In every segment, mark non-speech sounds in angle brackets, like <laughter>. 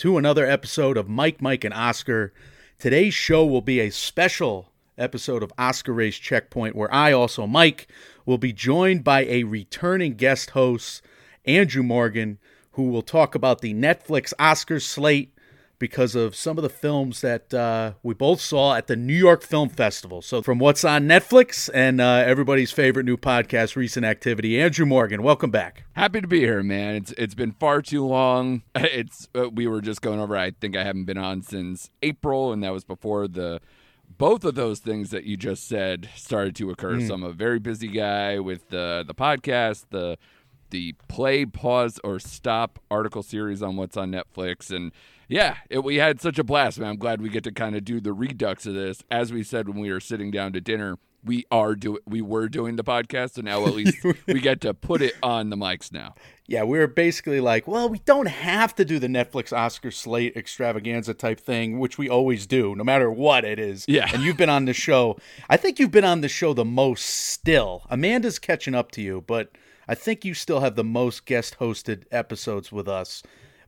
to another episode of Mike, Mike, and Oscar. Today's show will be a special episode of Oscar Race Checkpoint where I, also Mike, will be joined by a returning guest host, Andrew Morgan, who will talk about the Netflix Oscar slate because of some of the films that uh, we both saw at the New York Film Festival. So, from what's on Netflix and uh, everybody's favorite new podcast, Recent Activity, Andrew Morgan, welcome back. Happy to be here, man. It's it's been far too long. <laughs> It's uh, we were just going over. I think I haven't been on since April, and that was before the both of those things that you just said started to occur. So I'm a very busy guy with the the podcast, the the play, pause, or stop article series on what's on Netflix, and yeah, it, we had such a blast, man. I'm glad we get to kind of do the redux of this. As we said when we were sitting down to dinner, we are do we were doing the podcast, and now at least <laughs> we get to put it on the mics now. Yeah, we were basically like, well, we don't have to do the Netflix Oscar slate extravaganza type thing, which we always do, no matter what it is. Yeah. And you've been on the show. I think you've been on the show the most still. Amanda's catching up to you, but I think you still have the most guest hosted episodes with us.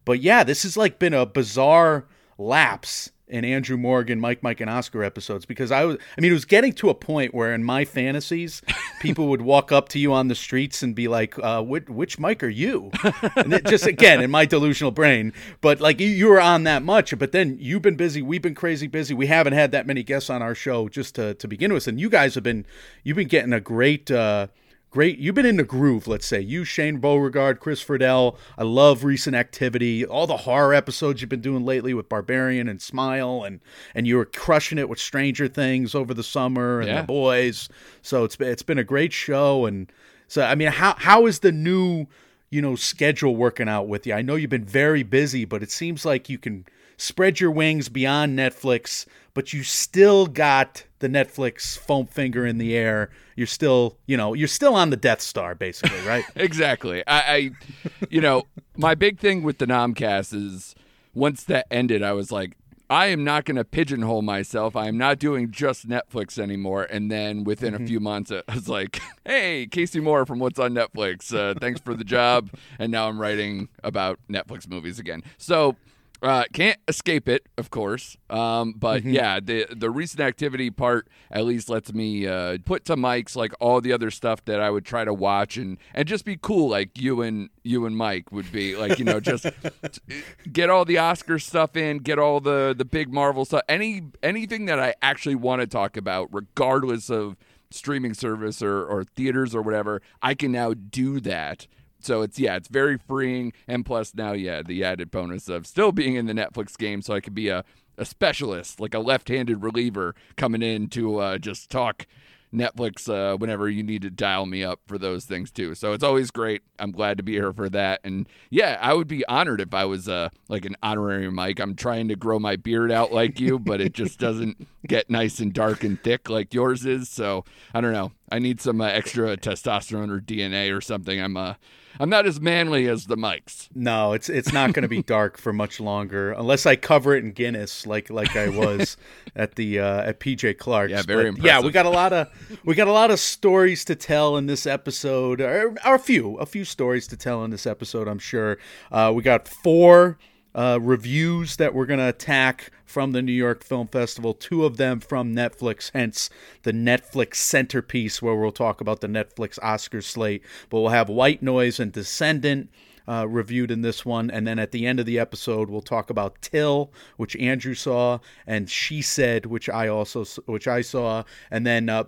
But yeah, this has like been a bizarre lapse in Andrew Morgan, Mike, Mike, and Oscar episodes because I was, I mean, it was getting to a point where in my fantasies, people would walk up to you on the streets and be like, uh, which, which Mike are you? And it just again, in my delusional brain, but like you, you were on that much, but then you've been busy. We've been crazy busy. We haven't had that many guests on our show just to, to begin with. And you guys have been, you've been getting a great, uh, great you've been in the groove let's say you shane beauregard chris Friedel. i love recent activity all the horror episodes you've been doing lately with barbarian and smile and and you were crushing it with stranger things over the summer and Yeah. the boys so it's been it's been a great show and so i mean how how is the new you know schedule working out with you i know you've been very busy but it seems like you can spread your wings beyond netflix but you still got the netflix foam finger in the air you're still you know you're still on the death star basically <laughs> right exactly. I, I you know, my big thing with the Nomcast is once that ended, I was like, I am not going to pigeonhole myself. I am not doing just Netflix anymore. And then within a few months, I was like, <laughs> hey, Kasey Moore from What's on Netflix. Uh, thanks for the job. And now I'm writing about Netflix movies again. So, uh, can't escape it, of course. Um, but yeah, the the recent activity part at least lets me uh, put to mics like all the other stuff that I would try to watch and and just be cool like you and you and Mike would be like you know just <laughs> t- get all the Oscar stuff in, get all the the big Marvel stuff, any anything that I actually want to talk about, regardless of streaming service or or theaters or whatever. I can now do that. So it's yeah, it's very freeing, and plus now yeah, the added bonus of still being in the Netflix game, so I could be a a specialist, like a left-handed reliever coming in to uh, just talk Netflix uh, whenever you need to dial me up for those things too. So it's always great. I'm glad to be here for that, and yeah, I would be honored if I was uh, like an honorary Mike. I'm trying to grow my beard out like you, but it just <laughs> doesn't get nice and dark and thick like yours is. So I don't know. I need some uh, extra testosterone or DNA or something. I'm uh, I'm not as manly as the mics. no it's it's not going to be <laughs> dark for much longer unless i cover it in guinness like like i was <laughs> at the uh at pj clark's Yeah, very But, yeah we got a lot of we got a lot of stories to tell in this episode or, or a few a few stories to tell in this episode i'm sure uh we got four uh, reviews that we're going to attack from the New York Film Festival, two of them from Netflix, hence the Netflix centerpiece, where we'll talk about the Netflix Oscar slate. But we'll have White Noise and Descendant uh, reviewed in this one. And then at the end of the episode, we'll talk about Till, which Andrew saw, and She Said, which I also which I saw, and then uh,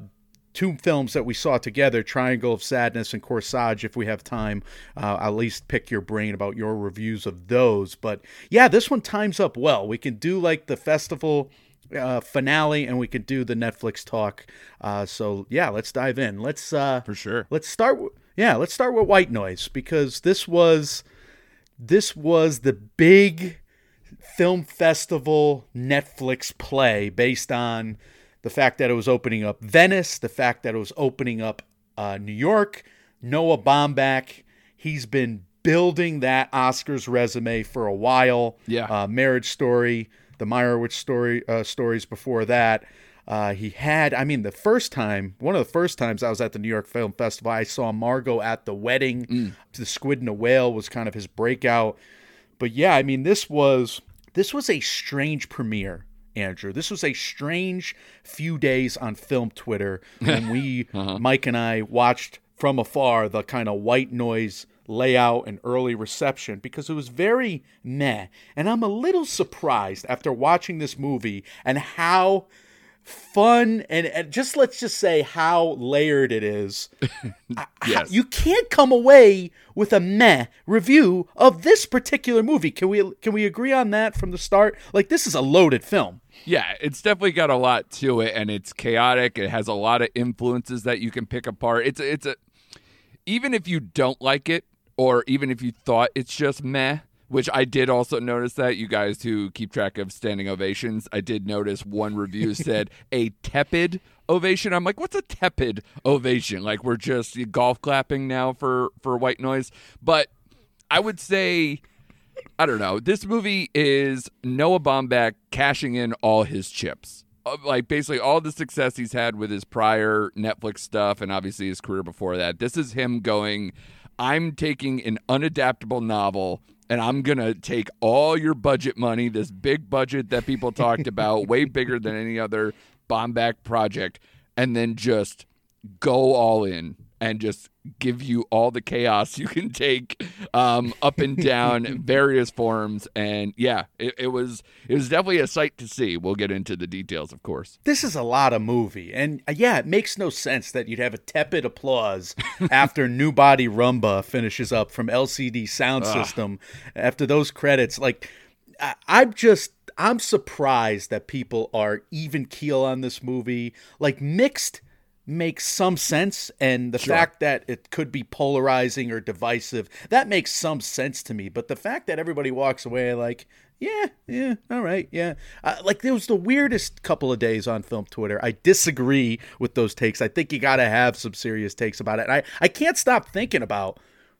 two films that we saw together triangle of sadness and corsage if we have time uh, at least pick your brain about your reviews of those. But yeah this one times up well. We can do like the festival uh, finale and we could do the netflix talk. Uh, so yeah let's dive in. Let's uh, For sure. let's start w- yeah let's start with white noise because this was this was the big film festival Netflix play based on the fact that it was opening up Venice, the fact that it was opening up uh, New York. Noah Baumbach, he's been building that Oscars resume for a while. Yeah. Uh, Marriage Story, the Meyerowitz story uh, stories before that. Uh, he had, I mean, the first time, one of the first times I was at the New York Film Festival, I saw Margot at the wedding. The Squid and the Whale was kind of his breakout. But yeah, I mean, this was this was a strange premiere, Andrew. This was a strange few days on film Twitter <laughs> when we, uh-huh. Mike and I, watched from afar the kind of white noise layout and early reception because it was very meh. And I'm a little surprised after watching this movie and how fun and, and just let's just say how layered it is. <laughs> Yes. you can't come away with a meh review of this particular movie. Can we can we agree on that from the start? Like this is a loaded film. Yeah, it's definitely got a lot to it, and it's chaotic. It has a lot of influences that you can pick apart. It's a, it's a even if you don't like it, or even if you thought it's just meh, which I did also notice that you guys who keep track of standing ovations, I did notice one review <laughs> said a tepid ovation. I'm like, what's a tepid ovation? Like we're just golf clapping now for for white noise, but I would say. I don't know. This movie is Noah Baumbach cashing in all his chips. Uh, Like basically all the success he's had with his prior Netflix stuff and obviously his career before that. This is him going, I'm taking an unadaptable novel and I'm going to take all your budget money, this big budget that people talked about, way <laughs> bigger than any other Baumbach project, and then just go all in and just give you all the chaos you can take um, up and down <laughs> various forms. And yeah it, it was it was definitely a sight to see. We'll get into the details of course. This is a lot of movie, and uh, yeah, it makes no sense that you'd have a tepid applause <laughs> after New Body Rhumba finishes up from LCD Sound System. After those credits, like I, I'm just I'm surprised that people are even keel on this movie. Like mixed makes some sense and the fact that it could be polarizing or divisive that makes some sense to me. But the fact that everybody walks away like yeah yeah all right yeah. Uh, like there was the weirdest couple of days on film twitter. I disagree with those takes. I think you gotta have some serious takes about it. I i can't stop thinking about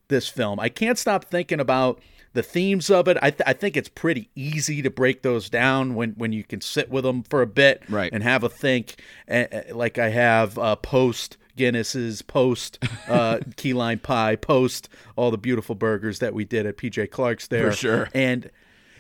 this film. I can't stop thinking about the themes of it I, th- I think it's pretty easy to break those down when when you can sit with them for a bit Right. and have a think uh, like I have uh, post Guinness's, post uh, <laughs> key lime pie, post all the beautiful burgers that we did at PJ Clark's there. For sure. And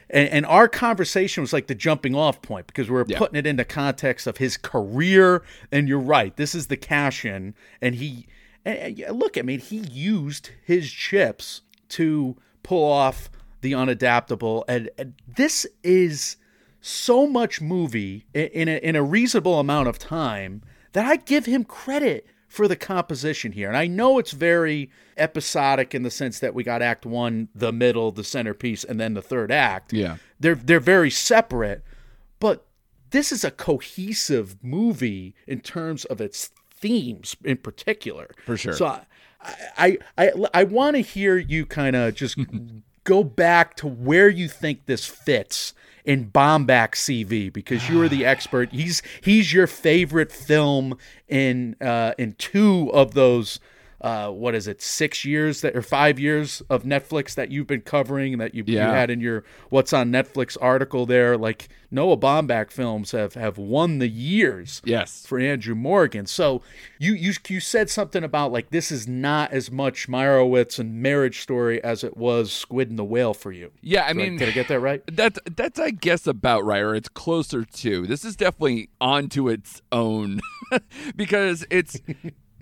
and, and our conversation was like the jumping off point because we were Yeah. putting it into context of his career. And you're right, this is the cash in. And he, and, and look, I mean, he used his chips to pull off the unadaptable. And, and this is so much movie in a, in a reasonable amount of time that I give him credit for the composition here. And I know it's very episodic in the sense that we got act 1, the middle, the centerpiece and then the third act. Yeah. They're they're very separate, but this is a cohesive movie in terms of its themes in particular. For sure. So I I I, I want to hear you kind of just <laughs> go back to where you think this fits in Baumbach CV because you are the <sighs> expert. He's he's your favorite film in uh, in two of those. Uh, what is it? Six years that or five years of Netflix that you've been covering that you, you had in your what's on Netflix article there. Like Noah Baumbach films have have won the years yes for Andrew Morgan. So you you you said something about like this is not as much Meyerowitz and Marriage Story as it was Squid and the Whale for you. yeah i Did mean did I get that right? That's that's I guess about right, or it's closer to. This is definitely onto its own <laughs> because it's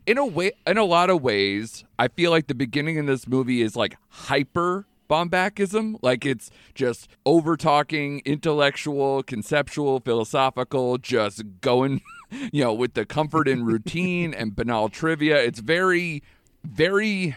in a way, in a lot of ways, I feel like the beginning of this movie is like hyper Baumbachism like it's just over talking, intellectual, conceptual, philosophical, just going, <laughs> you know, with the comfort and routine and banal trivia. It's very, very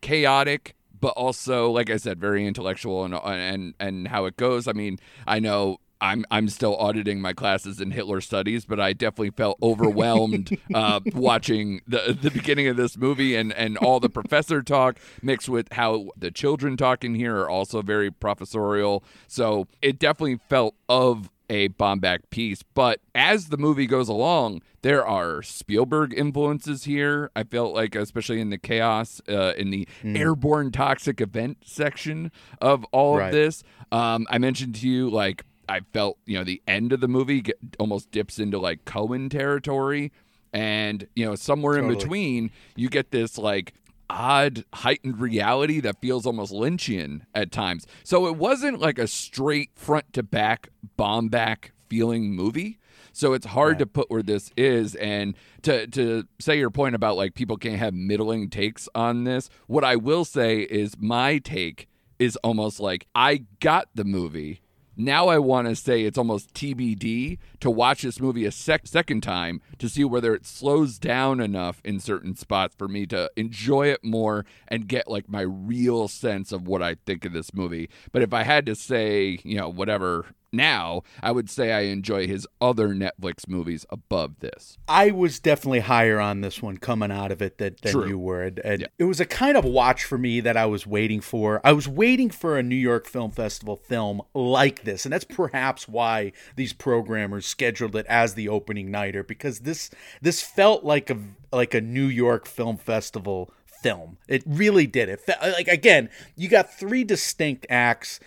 chaotic but also like i said very intellectual and and and how it goes i mean i know I'm I'm still auditing my classes in Hitler studies, but I definitely felt overwhelmed <laughs> uh, watching the the beginning of this movie and and all the professor talk mixed with how the children talk in here are also very professorial. So it definitely felt of a Baumbach piece. But as the movie goes along, there are Spielberg influences here. I felt like, especially in the chaos, uh, in the airborne toxic event section of all Right. of this. Um, I mentioned to you, like, I felt, you know, the end of the movie get, almost dips into like Coen territory. And, you know, somewhere in between, you get this like odd heightened reality that feels almost Lynchian at times. So it wasn't like a straight front to back Baumbach feeling movie. So it's hard to put where this is and to to say your point about like people can't have middling takes on this. What I will say is my take is almost like I got the movie. Now I want to say it's almost TBD to watch this movie a sec- second time to see whether it slows down enough in certain spots for me to enjoy it more and get like my real sense of what I think of this movie. But if I had to say, you know, whatever now, I would say I enjoy his other Netflix movies above this. I was definitely higher on this one coming out of it than, than True. you were. And, and Yeah. it was a kind of watch for me that I was waiting for. I was waiting for a New York Film Festival film like this. And that's perhaps why these programmers scheduled it as the opening nighter because this this felt like a like a New York Film Festival film. It really did. It felt like again, you got three distinct acts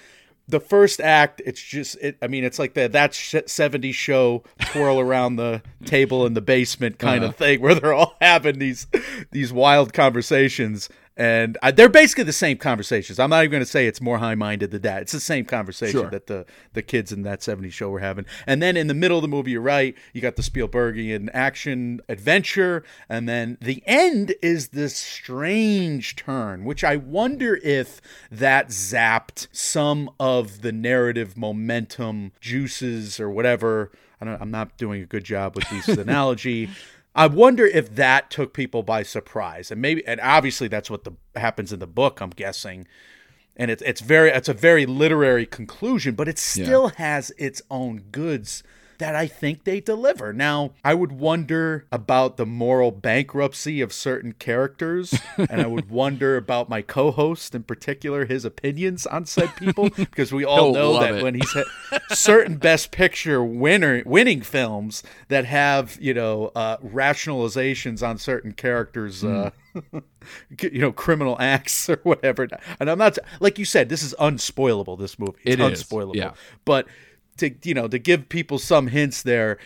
the first act it's just it i mean it's like the that sh- 70s show twirl <laughs> around the table in the basement kind of uh-huh. thing where they're all <laughs> having these these wild conversations and I, they're basically the same conversations. I'm not even going to say it's more high-minded than that. It's the same conversation Sure. that the the kids in that 70s show were having. And then in the middle of the movie you're right you got the spielbergian action adventure and then the end is this strange turn which i wonder if that zapped some of the narrative momentum juices or whatever. I don't, i'm not doing a good job with these <laughs> analogy I wonder if that took people by surprise, and maybe, and obviously that's what the happens in the book. I'm guessing, and it's it's very it's a very literary conclusion, but it still has its own goods that I think they deliver. Now, I would wonder about the moral bankruptcy of certain characters, <laughs> and I would wonder about my co-host in particular, his opinions on said people, <laughs> because we all He'll know that it. when he's had certain Best Picture winner winning films that have you know uh, rationalizations on certain characters. Uh, <laughs> you know, criminal acts or whatever. And I'm not like you said. This is unspoilable. This movie, it's It is, unspoilable. yeah. But to you know, to give people some hints there.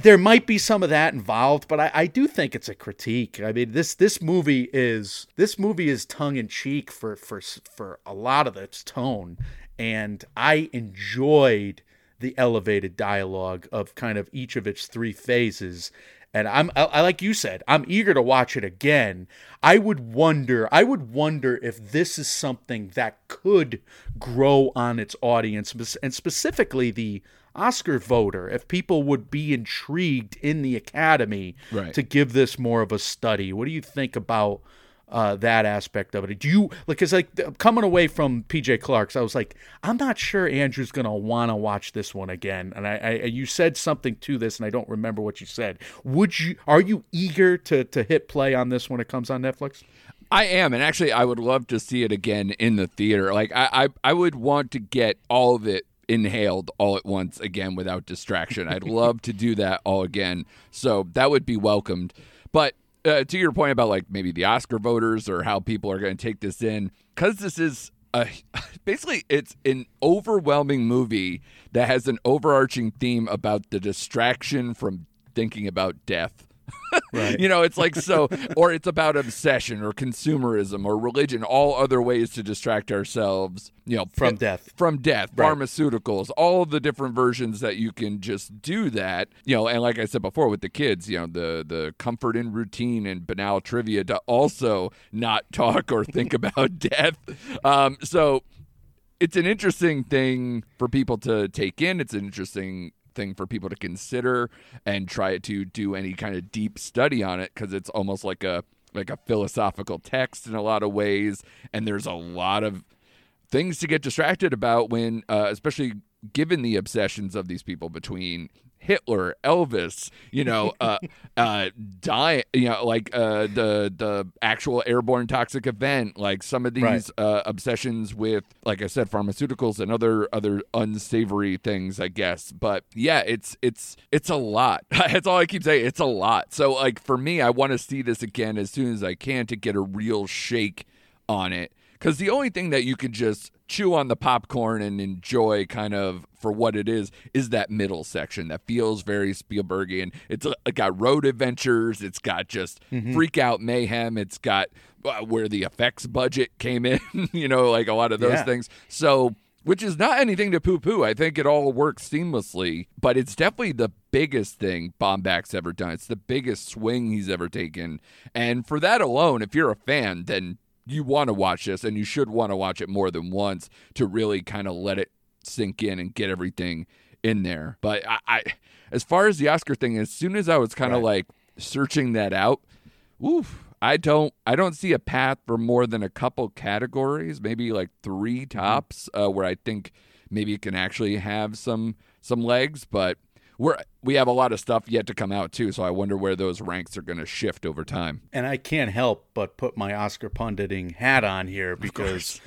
There might be some of that involved, but I, I do think it's a critique. I mean, this this movie is this movie is tongue in cheek for for for a lot of its tone, and I enjoyed the elevated dialogue of kind of each of its three phases and I'm I, I like you said I'm eager to watch it again. I would wonder I would wonder if this is something that could grow on its audience and specifically the Oscar voter if people would be intrigued in the academy Right. to give this more of a study. What do you think about uh, that aspect of it? Do you like? Cause like coming away from PJ Clark's, I was like, I'm not sure Andrew's gonna want to watch this one again. And I, I, you said something to this, and I don't remember what you said. Would you? Are you eager to to hit play on this when it comes on Netflix? I am, and actually, I would love to see it again in the theater. Like, I, I, I would want to get all of it inhaled all at once again without distraction. I'd love to do that all again. So that would be welcomed. But uh, to your point about like maybe the Oscar voters or how people are going to take this in, because this is a, <laughs> basically it's an overwhelming movie that has an overarching theme about the distraction from thinking about death. <laughs> Right. You know, it's like so, or it's about obsession or consumerism or religion, all other ways to distract ourselves, you know, From death. From death, Right. pharmaceuticals, all of the different versions that you can just do that, you know, and like I said before with the kids, you know, the the comfort in routine and banal trivia to also not talk or think <laughs> about death. Um, so it's an interesting thing for people to take in. It's an interesting thing for people to consider and try to do any kind of deep study on it because it's almost like a like a philosophical text in a lot of ways and there's a lot of things to get distracted about when uh, especially given the obsessions of these people between Hitler, Elvis, you know, <laughs> uh, uh, die, you know, like uh, the the actual airborne toxic event, like some of these Right. uh, obsessions with, like I said, pharmaceuticals and other other unsavory things, I guess. But yeah, it's it's it's a lot. <laughs> That's all I keep saying. It's a lot. So like for me, I want to see this again as soon as I can to get a real shake on it. Because the only thing that you could just chew on the popcorn and enjoy kind of for what it is is that middle section that feels very Spielbergian. It's uh, got road adventures. It's got just freak out mayhem. It's got uh, where the effects budget came in, <laughs> you know, like a lot of those Yeah. things. So, which is not anything to poo poo. I think it all works seamlessly, but it's definitely the biggest thing Baumbach's ever done. It's the biggest swing he's ever taken. And for that alone, if you're a fan, then you want to watch this and you should want to watch it more than once to really kind of let it sink in and get everything in there. But I, I as far as the Oscar thing, as soon as I was kind of like searching that out, oof, I don't I don't see a path for more than a couple categories, maybe like three tops, uh, where I think maybe it can actually have some some legs, but we're we have a lot of stuff yet to come out too, so I wonder where those ranks are going to shift over time. and I can't help but put my Oscar punditing hat on here because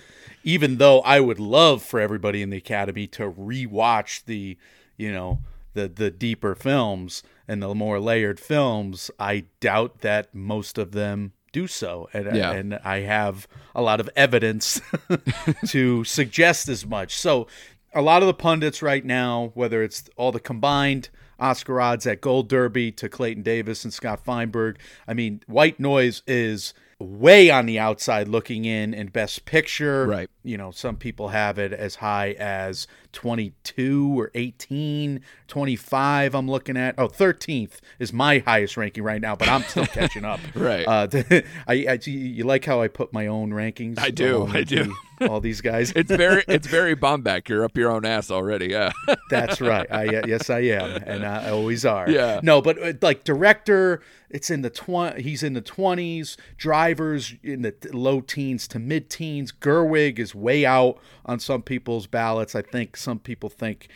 even though I would love for everybody in the Academy to rewatch the, you know, the the deeper films and the more layered films, I doubt that most of them do so, and Yeah. and I have a lot of evidence <laughs> to suggest as much. So, a lot of the pundits right now, whether it's all the combined Oscar odds at Gold Derby to Clayton Davis and Scott Feinberg, I mean, White Noise is way on the outside looking in in Best Picture. Right. You know, some people have it as high as 22 or 18, 25. I'm looking at. Oh, 13th is my highest ranking right now, but I'm still <laughs> catching up. Right. Uh, <laughs> I, I, you like how I put my own rankings? I do, I do. the- all these guys. <laughs> It's very it's very Baumbach. You're up your own ass already. Yeah. That's right. I yes, I am, and I always are. Yeah. No, but uh, like director, it's in the twenty. He's in the twenties. Drivers in the low teens to mid teens. Gerwig is way out on some people's ballots. I think some people think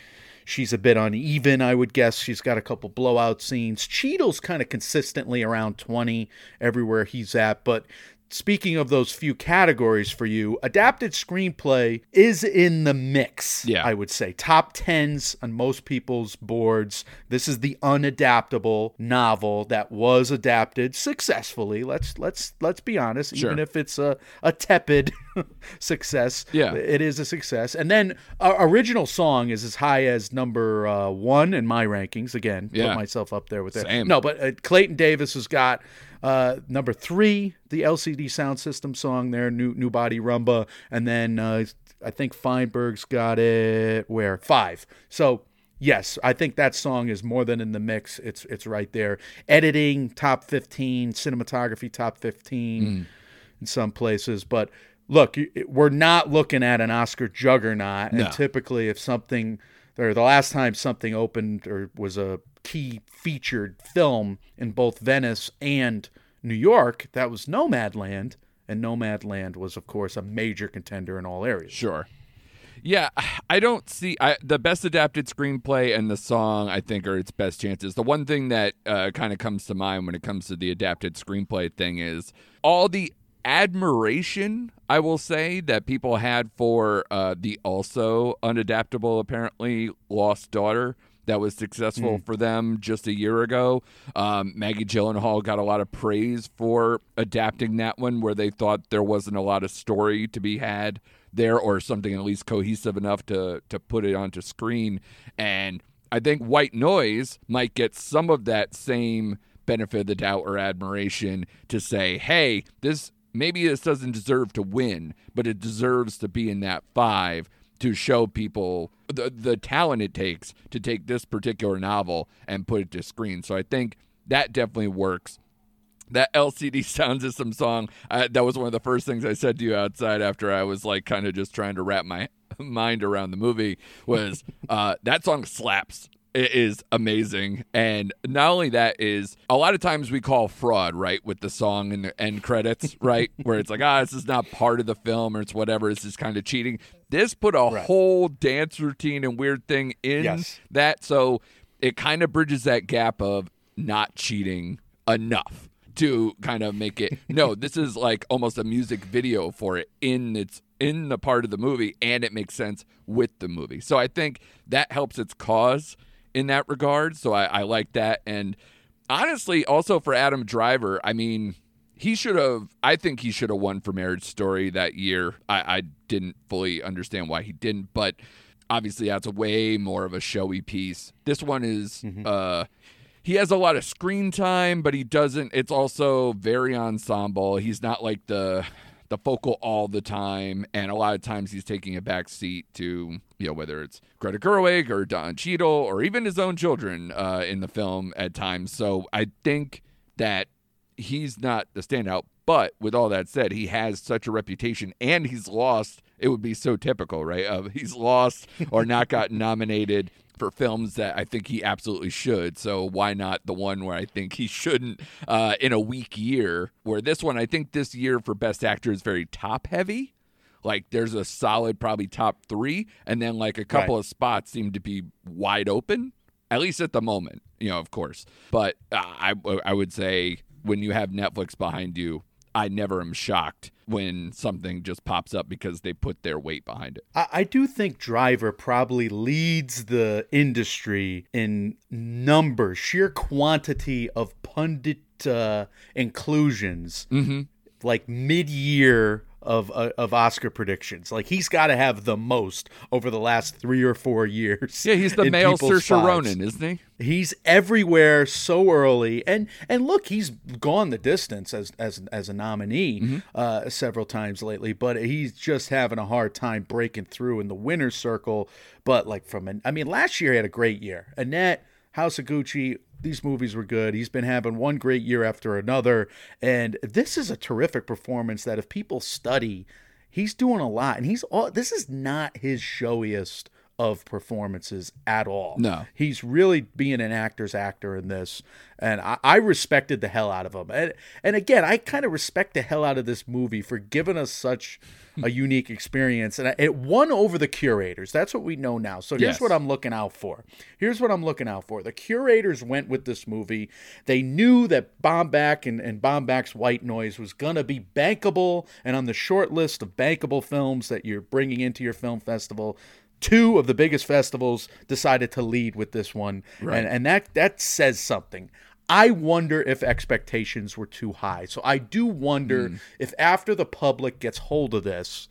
she's a bit uneven. I would guess she's got a couple blowout scenes. Cheadle's kind of consistently around twenty everywhere he's at, but. Speaking of those few categories for you, adapted screenplay is in the mix. Yeah. I would say top tens on most people's boards. This is the unadaptable novel that was adapted successfully. Let's let's let's be honest. Sure. Even if it's a, a tepid <laughs> success, Yeah. it is a success. And then uh, original song is as high as number uh, one in my rankings. Again, Yeah. put myself up there with that. No, but uh, Clayton Davis has got uh, number three, the LCD sound system song there, new new body rhumba, and then uh, I think Feinberg's got it where five. So yes, I think that song is more than in the mix. It's it's right there. Editing top fifteen, cinematography top fifteen in some places, but. Look, we're not looking at an Oscar juggernaut, No. and typically, if something, or the last time something opened or was a key featured film in both Venice and New York, that was Nomadland, and Nomadland was, of course, a major contender in all areas. Sure. Yeah, I don't see I, the best adapted screenplay and the song. I think are its best chances. The one thing that uh, kind of comes to mind when it comes to the adapted screenplay thing is all the admiration I will say that people had for uh, the also unadaptable, apparently lost daughter that was successful for them just a year ago. Um, Maggie Gyllenhaal got a lot of praise for adapting that one, where they thought there wasn't a lot of story to be had there, or something at least cohesive enough to to put it onto screen. And I think White Noise might get some of that same benefit of the doubt or admiration to say, hey, this maybe this doesn't deserve to win, but it deserves to be in that five to show people the the talent it takes to take this particular novel and put it to screen. So I think that definitely works. That LCD <laughs> sound system song, uh, that was one of the first things I said to you outside after I was like kind of just trying to wrap my <laughs> mind around the movie was <laughs> uh, that song slaps. I- is amazing. And not only that is a lot of times we call fraud, right, with the song and the end credits, <laughs> right? Where it's like, ah, this is not part of the film or it's whatever, this is kind of cheating. This put a Right. whole dance routine and weird thing in Yes. that. So it kind of bridges that gap of not cheating enough to kind of make it <laughs> no this is like almost a music video for it in its in the part of the movie and it makes sense with the movie so i think that helps its cause in that regard so i, I like that and honestly also for adam driver i mean he should have i think he should have won for marriage story that year I, I didn't fully understand why he didn't but obviously that's a way more of a showy piece this one is uh he has a lot of screen time, but he doesn't. It's also very ensemble. He's not like the the focal all the time, and a lot of times he's taking a back seat to you know whether it's Greta Gerwig or Don Cheadle or even his own children uh, in the film at times. So I think that he's not the standout. But with all that said, he has such a reputation, and he's lost. It would be so typical, right? Of he's lost or not gotten nominated for films that I think he absolutely should. So why not the one where I think he shouldn't uh, in a weak year? Where this one, I think this year for Best Actor is very top heavy. Like there's a solid probably top three, and then like a couple Right. of spots seem to be wide open. At least at the moment, you know, of course. But uh, I I would say when you have Netflix behind you, I never am shocked when something just pops up because they put their weight behind it. I, I do think Driver probably leads the industry in numbers, sheer quantity of pundit uh, inclusions, like mid-year of uh, of Oscar predictions. Like he's got to have the most over the last three or four years. Yeah, he's the male Saoirse. Ronan, isn't he? He's everywhere so early, and and look, he's gone the distance as as as a nominee uh, several times lately. But he's just having a hard time breaking through in the winner's circle. But like from an, I mean, last year he had a great year. Annette, House of Gucci, these movies were good. He's been having one great year after another, and this is a terrific performance. That if people study, he's doing a lot, and he's all. This is not his showiest of performances at all. No. He's really being an actor's actor in this, and I, I respected the hell out of him. And and again, I kind of respect the hell out of this movie for giving us such a <laughs> unique experience, and it won over the curators. That's what we know now. So here's Yes. what I'm looking out for. Here's what I'm looking out for. The curators went with this movie. They knew that Baumbach and, and Baumbach's White Noise was gonna be bankable, and on the short list of bankable films that you're bringing into your film festival two of the biggest festivals decided to lead with this one. And and that that says something. I wonder if expectations were too high. So i do wonder if after the public gets hold of this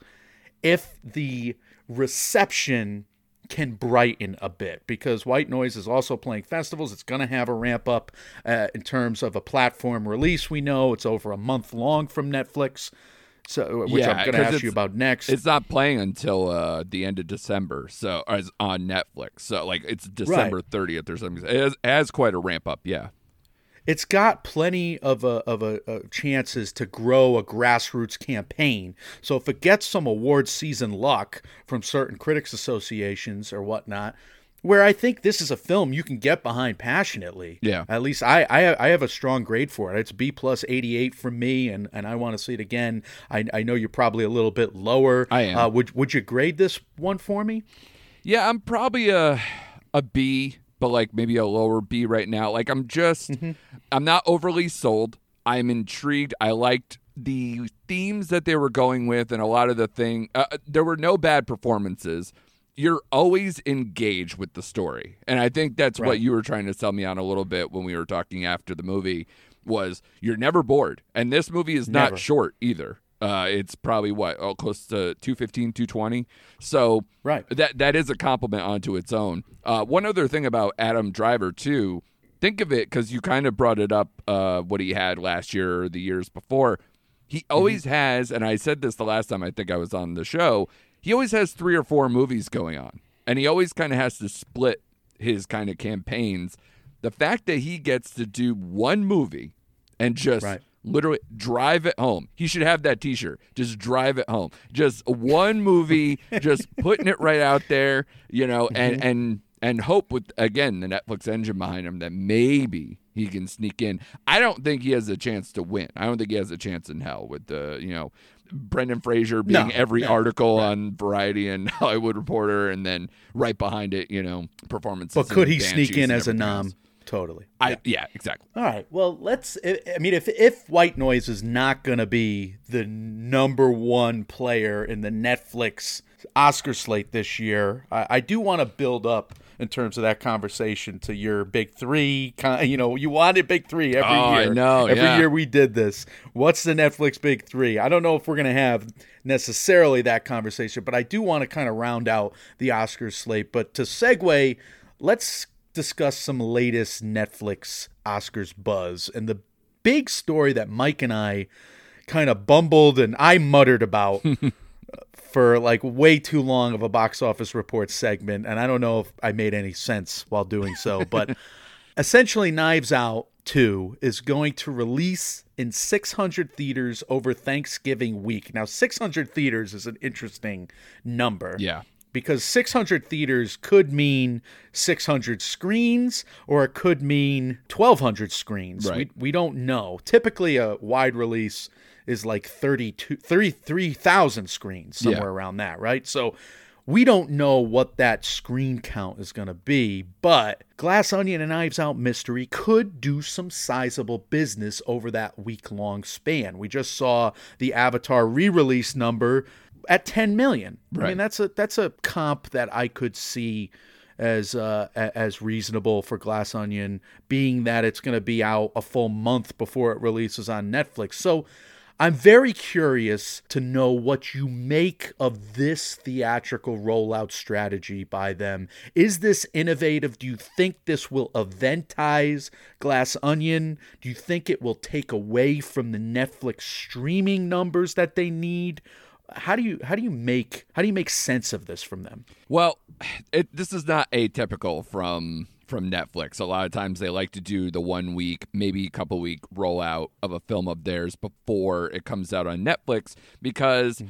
if the reception can brighten a bit because White Noise is also playing festivals. It's going to have a ramp up uh, in terms of a platform release. We know. It's over a month long from Netflix, so which Yeah, I'm going to ask you about next. It's not playing until uh, the end of December, so as on Netflix. So like it's December thirtieth or something. It has, it has quite a ramp up. Yeah. it's got plenty of a, of a, a chances to grow a grassroots campaign. So if it gets some award season luck from certain critics associations or whatnot, where I think this is a film you can get behind passionately. Yeah. At least I I, I have a strong grade for it. It's B plus eighty eight from me, and, and I want to see it again. I, I know you're probably a little bit lower. I am. Uh, would would you grade this one for me? Yeah, I'm probably a a B, but like maybe a lower B right now. Like I'm just I'm not overly sold. I'm intrigued. I liked the themes that they were going with and a lot of the thing uh, there were no bad performances. You're always engaged with the story. And I think that's what you were trying to sell me on a little bit when we were talking after the movie was you're never bored. And this movie is not short either. Uh, it's probably what oh, close to 215 220 so Right. that that is a compliment onto its own. Uh, one other thing about Adam Driver too, think of it because you kind of brought it up. Uh, what he had last year or the years before, he always has, and I said this the last time I think I was on the show. He always has three or four movies going on, and he always kind of has to split his kind of campaigns. The fact that he gets to do one movie and just Right. literally drive it home. He should have that t-shirt. Just drive it home. Just one movie, <laughs> just putting it right out there, you know, and mm-hmm. and and hope with again the Netflix engine behind him that maybe he can sneak in. I don't think he has a chance to win. I don't think he has a chance in hell with the you know Brendan Fraser being No, every no, article on Variety and <laughs> Hollywood Reporter, and then right behind it, you know, performances. But could he sneak in as a nom? else. Totally. I yeah, exactly. All right. Well, let's. I I mean, if if White Noise is not going to be the number one player in the Netflix Oscar slate this year, I, I do want to build up in terms of that conversation to your big three. You know, you wanted big three every Oh, I year. know, Every yeah. year we did this. What's the Netflix big three? I don't know if we're going to have necessarily that conversation, but I do want to kind of round out the Oscars slate. But to segue, let's discuss some latest Netflix Oscars buzz and the big story that Mike and I kind of bumbled and I muttered about <laughs> for like way too long of a box office report segment and I don't know if I made any sense while doing so <laughs> but essentially Knives Out 2 is going to release in 600 theaters over Thanksgiving week. Now 600 theaters is an interesting number Yeah. because 600 theaters could mean 600 screens or it could mean 1200 screens Right. we, we don't know typically a wide release is like 32 33,000 screens somewhere Yeah. around that right so we don't know what that screen count is going to be, but Glass Onion and Knives Out Mystery could do some sizable business over that week long span. We just saw the Avatar re release number at 10 million. I mean, that's a that's a comp that I could see as uh, as reasonable for Glass Onion, being that it's going to be out a full month before it releases on Netflix. So I'm very curious to know what you make of this theatrical rollout strategy by them. Is this innovative? Do you think this will eventize Glass Onion? Do you think it will take away from the Netflix streaming numbers that they need? How do you how do you make how do you make sense of this from them? Well, <sighs> it, this is not atypical from from Netflix. A lot of times they like to do the one week, maybe a couple week rollout of a film of theirs before it comes out on Netflix because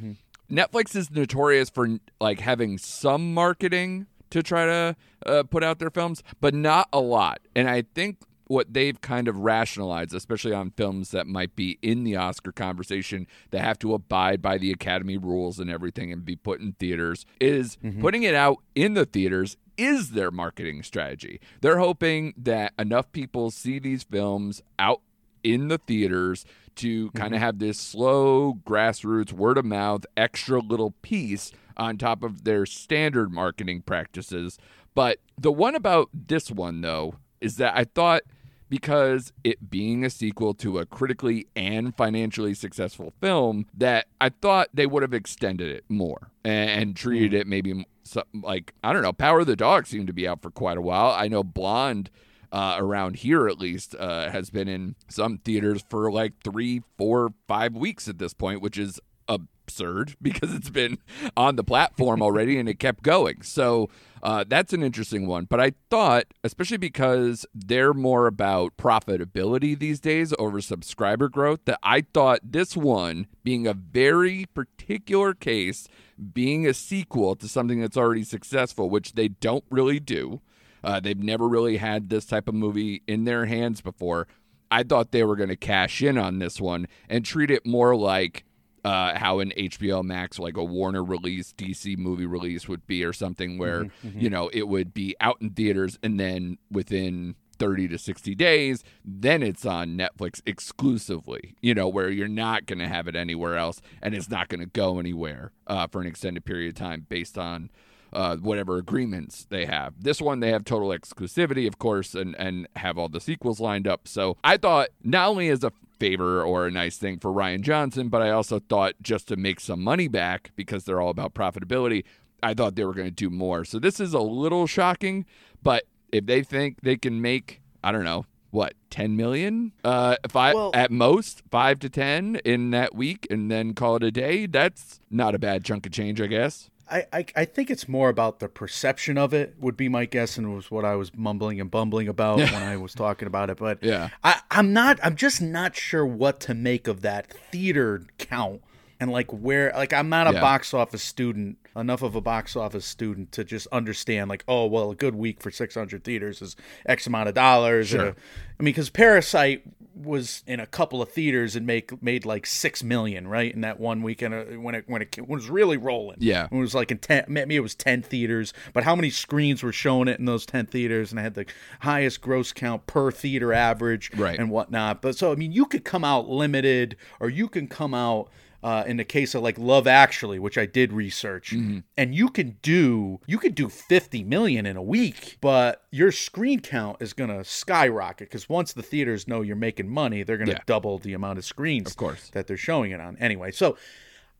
Netflix is notorious for like having some marketing to try to uh, put out their films, but not a lot. And I think what they've kind of rationalized, especially on films that might be in the Oscar conversation that have to abide by the Academy rules and everything and be put in theaters, is mm-hmm. putting it out in the theaters is their marketing strategy. They're hoping that enough people see these films out in the theaters to kind of mm-hmm. have this slow grassroots word of mouth extra little piece on top of their standard marketing practices. But the one about this one though is that I thought because it being a sequel to a critically and financially successful film that I thought they would have extended it more and, treated it maybe like I don't know Power of the Dog seemed to be out for quite a while. I know Blonde uh, around here at least uh, has been in some theaters for like three, four, five weeks at this point, which is absurd <laughs> because it's been on the platform <laughs> already and it kept going. So uh, that's an interesting one. But I thought, especially because they're more about profitability these days over subscriber growth, that I thought this one being a very particular case, being a sequel to something that's already successful, which they don't really do. Uh, they've never really had this type of movie in their hands before. I thought they were going to cash in on this one and treat it more like uh, how an HBO Max, like a Warner release, DC movie release would be, or something where, you know, it would be out in theaters and then within 30 to 60 days, then it's on Netflix exclusively, you know, where you're not going to have it anywhere else and it's not going to go anywhere uh, for an extended period of time based on uh, whatever agreements they have. This one they have total exclusivity, of course, and and have all the sequels lined up. So I thought not only as a favor or a nice thing for Rian Johnson, but I also thought just to make some money back because they're all about profitability. I thought they were going to do more. So this is a little shocking, but if they think they can make, I don't know, what 10 million uh five Well- at most 5 to 10 in that week and then call it a day that's not a bad chunk of change i guess I, I, I think it's more about the perception of it would be my guess and was what I was mumbling and bumbling about when I was talking about it. But Yeah. I, I'm not I'm just not sure what to make of that theater count and like where like I'm not a Yeah. box office student enough of a box office student to just understand, like, oh, well, a good week for 600 theaters is X amount of dollars. Sure. a- I mean, because Parasite was in a couple of theaters and make made like six million, right, in that one weekend uh, when it when it was really rolling. Yeah. it was like in ten, maybe it was ten theaters, but how many screens were showing it in those ten theaters? And I had the highest gross count per theater average, Right. and whatnot. But so I mean, you could come out limited, or you can come out. Uh, in the case of like Love Actually, which I did research, and you can do you could do 50 million in a week, but your screen count is gonna skyrocket because once the theaters know you're making money, they're gonna Yeah. double the amount of screens Of course. that they're showing it on. Anyway, so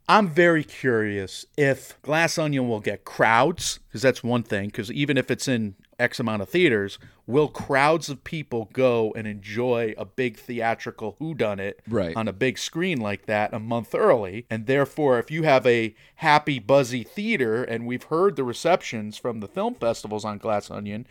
I'm very curious if Glass Onion will get crowds, because that's one thing, because even if it's in X amount of theaters, will crowds of people go and enjoy a big theatrical whodunit Right. on a big screen like that a month early? And therefore, if you have a happy, buzzy theater, and we've heard the receptions from the film festivals on Glass Onion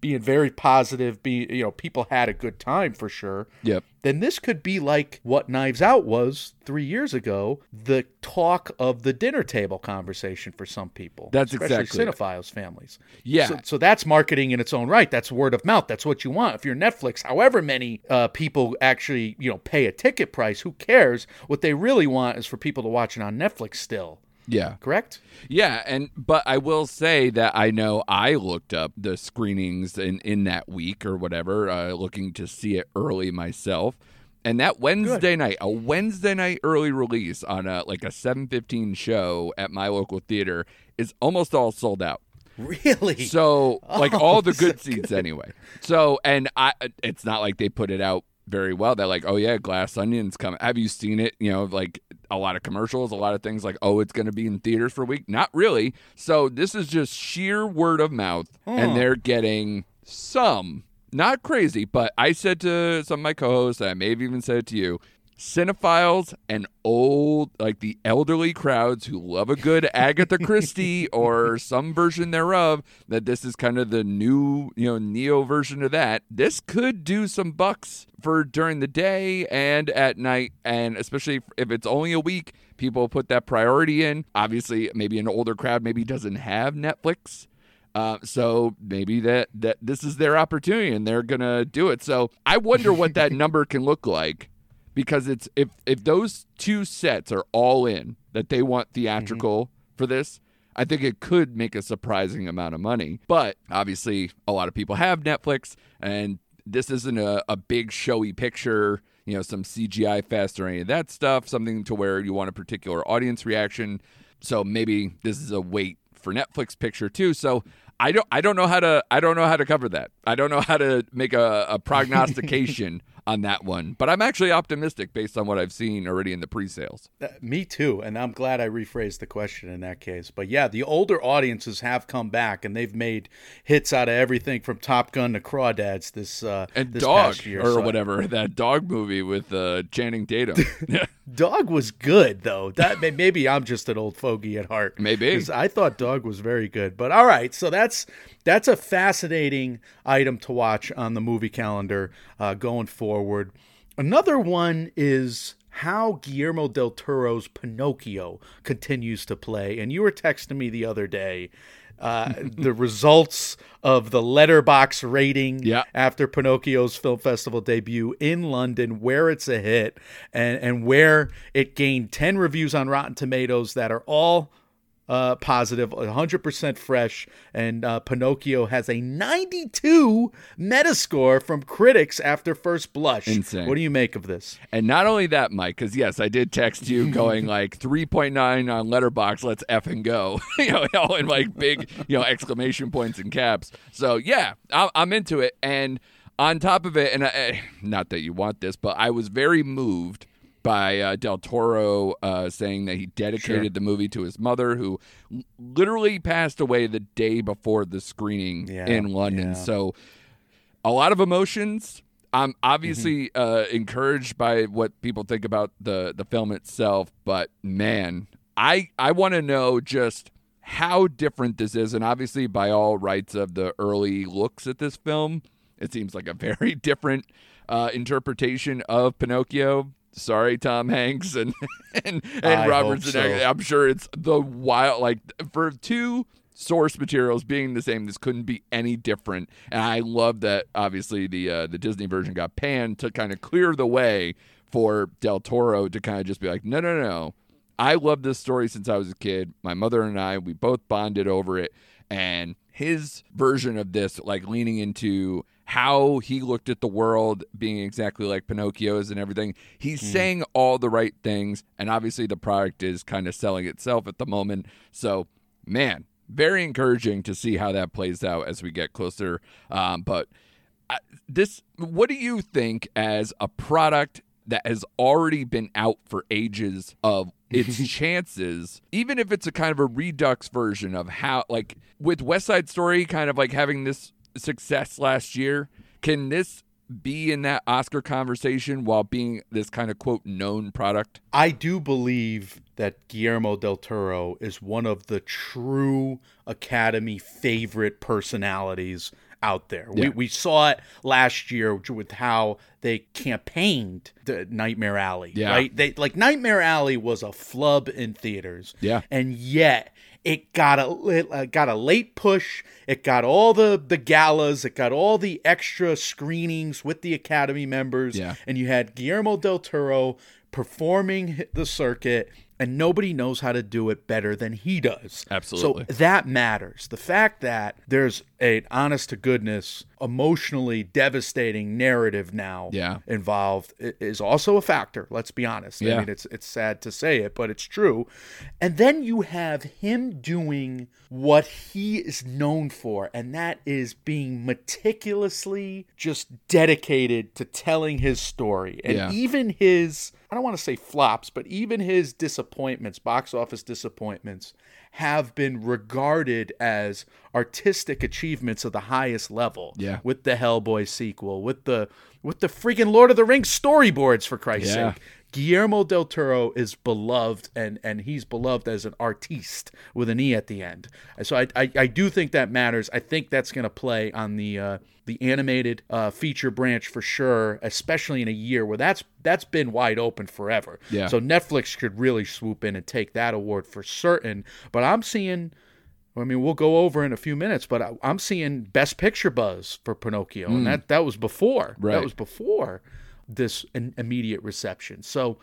being very positive, be you know, people had a good time for sure Yep. then this could be like what Knives Out was three years ago the talk of the dinner table conversation for some people. That's exactly it. cinephiles families. Yeah. So, so that's marketing in its own right. That's word of mouth. That's what you want. If you're Netflix, however many uh, people actually you know pay a ticket price, who cares? What they really want is for people to watch it on Netflix still. Yeah. Correct? Yeah, and but I will say that I know I looked up the screenings in in that week or whatever, uh, looking to see it early myself. And that Wednesday night, a Wednesday night early release on a like a seven fifteen show at my local theater is almost all sold out. Really? So like <laughs> Oh, all the so good seats anyway. So and I it's not like they put it out very well. They're like, oh yeah, Glass Onion's coming. Have you seen it? You know, like a lot of commercials, a lot of things like, oh, it's going to be in theaters for a week. Not really. So this is just sheer word of mouth, and hmm. they're getting some. Not crazy, but I said to some of my co-hosts, and I may have even said it to you, cinephiles and old, like the elderly crowds who love a good <laughs> Agatha Christie or some version thereof, that this is kind of the new, you know, neo version of that. This could do some bucks for during the day and at night, and especially if it's only a week, people put that priority in. Obviously, maybe an older crowd maybe doesn't have Netflix. Uh, so maybe that that this is their opportunity and they're gonna do it. So I wonder what that <laughs> number can look like because it's if if those two sets are all in that they want theatrical mm-hmm. for this. I think it could make a surprising amount of money. But obviously, a lot of people have Netflix, and this isn't a, a big showy picture, you know, some CGI fest or any of that stuff, something to where you want a particular audience reaction. So maybe this is a wait for Netflix picture too. So I don't I don't know how to I don't know how to cover that. I don't know how to make a, a prognostication <laughs> on that one. But I'm actually optimistic based on what I've seen already in the pre-sales. Uh, Me too, and I'm glad I rephrased the question in that case. But yeah, the older audiences have come back, and they've made hits out of everything from Top Gun to Crawdads this uh, And this Dog past year. or So- whatever that dog movie with uh, Channing Tatum. <laughs> <laughs> Dog was good though. That maybe I'm just an old fogey at heart. Maybe. I thought Dog was very good. But all right, so that's that's a fascinating item to watch on the movie calendar uh, going forward. Another one is how Guillermo del Toro's Pinocchio continues to play. And you were texting me the other day. Uh, <laughs> the results of the Letterboxd rating Yeah. after Pinocchio's film festival debut in London, where it's a hit, and and where it gained ten reviews on Rotten Tomatoes that are all uh, positive, 100% fresh, and uh, Pinocchio has a 92 Metascore from critics after first blush. Insane. What do you make of this? And not only that, Mike, because yes, I did text you <laughs> going like 3.9 on Letterboxd. Let's f and go, <laughs> you know, all in like big, you know, exclamation points and caps. So yeah, I'm, I'm into it. And on top of it, and I, not that you want this, but I was very moved by uh, Del Toro uh, saying that he dedicated Sure. the movie to his mother, who literally passed away the day before the screening Yeah, in London. yeah. So a lot of emotions. I'm obviously Mm-hmm. uh, encouraged by what people think about the the film itself, but man, I I want to know just how different this is, and obviously by all rights of the early looks at this film, it seems like a <laughs> very different uh, interpretation of Pinocchio. Sorry, Tom Hanks and <laughs> and, and I Robert Zemeckis. So. I'm sure it's the wild like for two source materials being the same. This couldn't be any different. And I love that. Obviously, the uh, the Disney version got panned to kind of clear the way for Del Toro to kind of just be like, no, no, no. I love this story since I was a kid. My mother and I, we both bonded over it. And his version of this, like leaning into how he looked at the world being exactly like Pinocchio's and everything, he's saying all the right things. And obviously, the product is kind of selling itself at the moment. So, man, very encouraging to see how that plays out as we get closer. Um, but I, this, what do you think as a product that has already been out for ages of its <laughs> chances, even if it's a kind of a redux version of how, like with West Side Story, kind of like having this success last year, can this be in that Oscar conversation while being this kind of quote known product? I do believe that Guillermo del Toro is one of the true Academy favorite personalities out there. Yeah. We, we saw it last year with how they campaigned the Nightmare Alley. Yeah. Right? They like Nightmare Alley was a flub in theaters. Yeah. And yet it got a lit- uh, got a late push. It got all the the galas. It got all the extra screenings with the Academy members. Yeah. And you had Guillermo del Toro performing the circuit, and nobody knows how to do it better than he does. Absolutely. So that matters. The fact that there's an honest to goodness, emotionally devastating narrative now Yeah. involved is also a factor. Let's be honest. Yeah. I mean, it's it's sad to say it, but it's true. And then you have him doing what he is known for, and that is being meticulously just dedicated to telling his story. And Yeah. even his I don't want to say flops, but even his disappointments, box office disappointments, have been regarded as artistic achievements of the highest level. Yeah. With the Hellboy sequel, with the with the freaking Lord of the Rings storyboards, for Christ's Yeah. sake. Guillermo del Toro is beloved, and and he's beloved as an artiste with an e at the end. So I I, I do think that matters. I think that's going to play on the uh, the animated uh, feature branch for sure, especially in a year where that's that's been wide open forever. Yeah. So Netflix could really swoop in and take that award for certain. But I'm seeing. I mean, we'll go over in a few minutes, but I, I'm seeing Best Picture buzz for Pinocchio, and that that was before. Right. That was before this in, immediate reception. So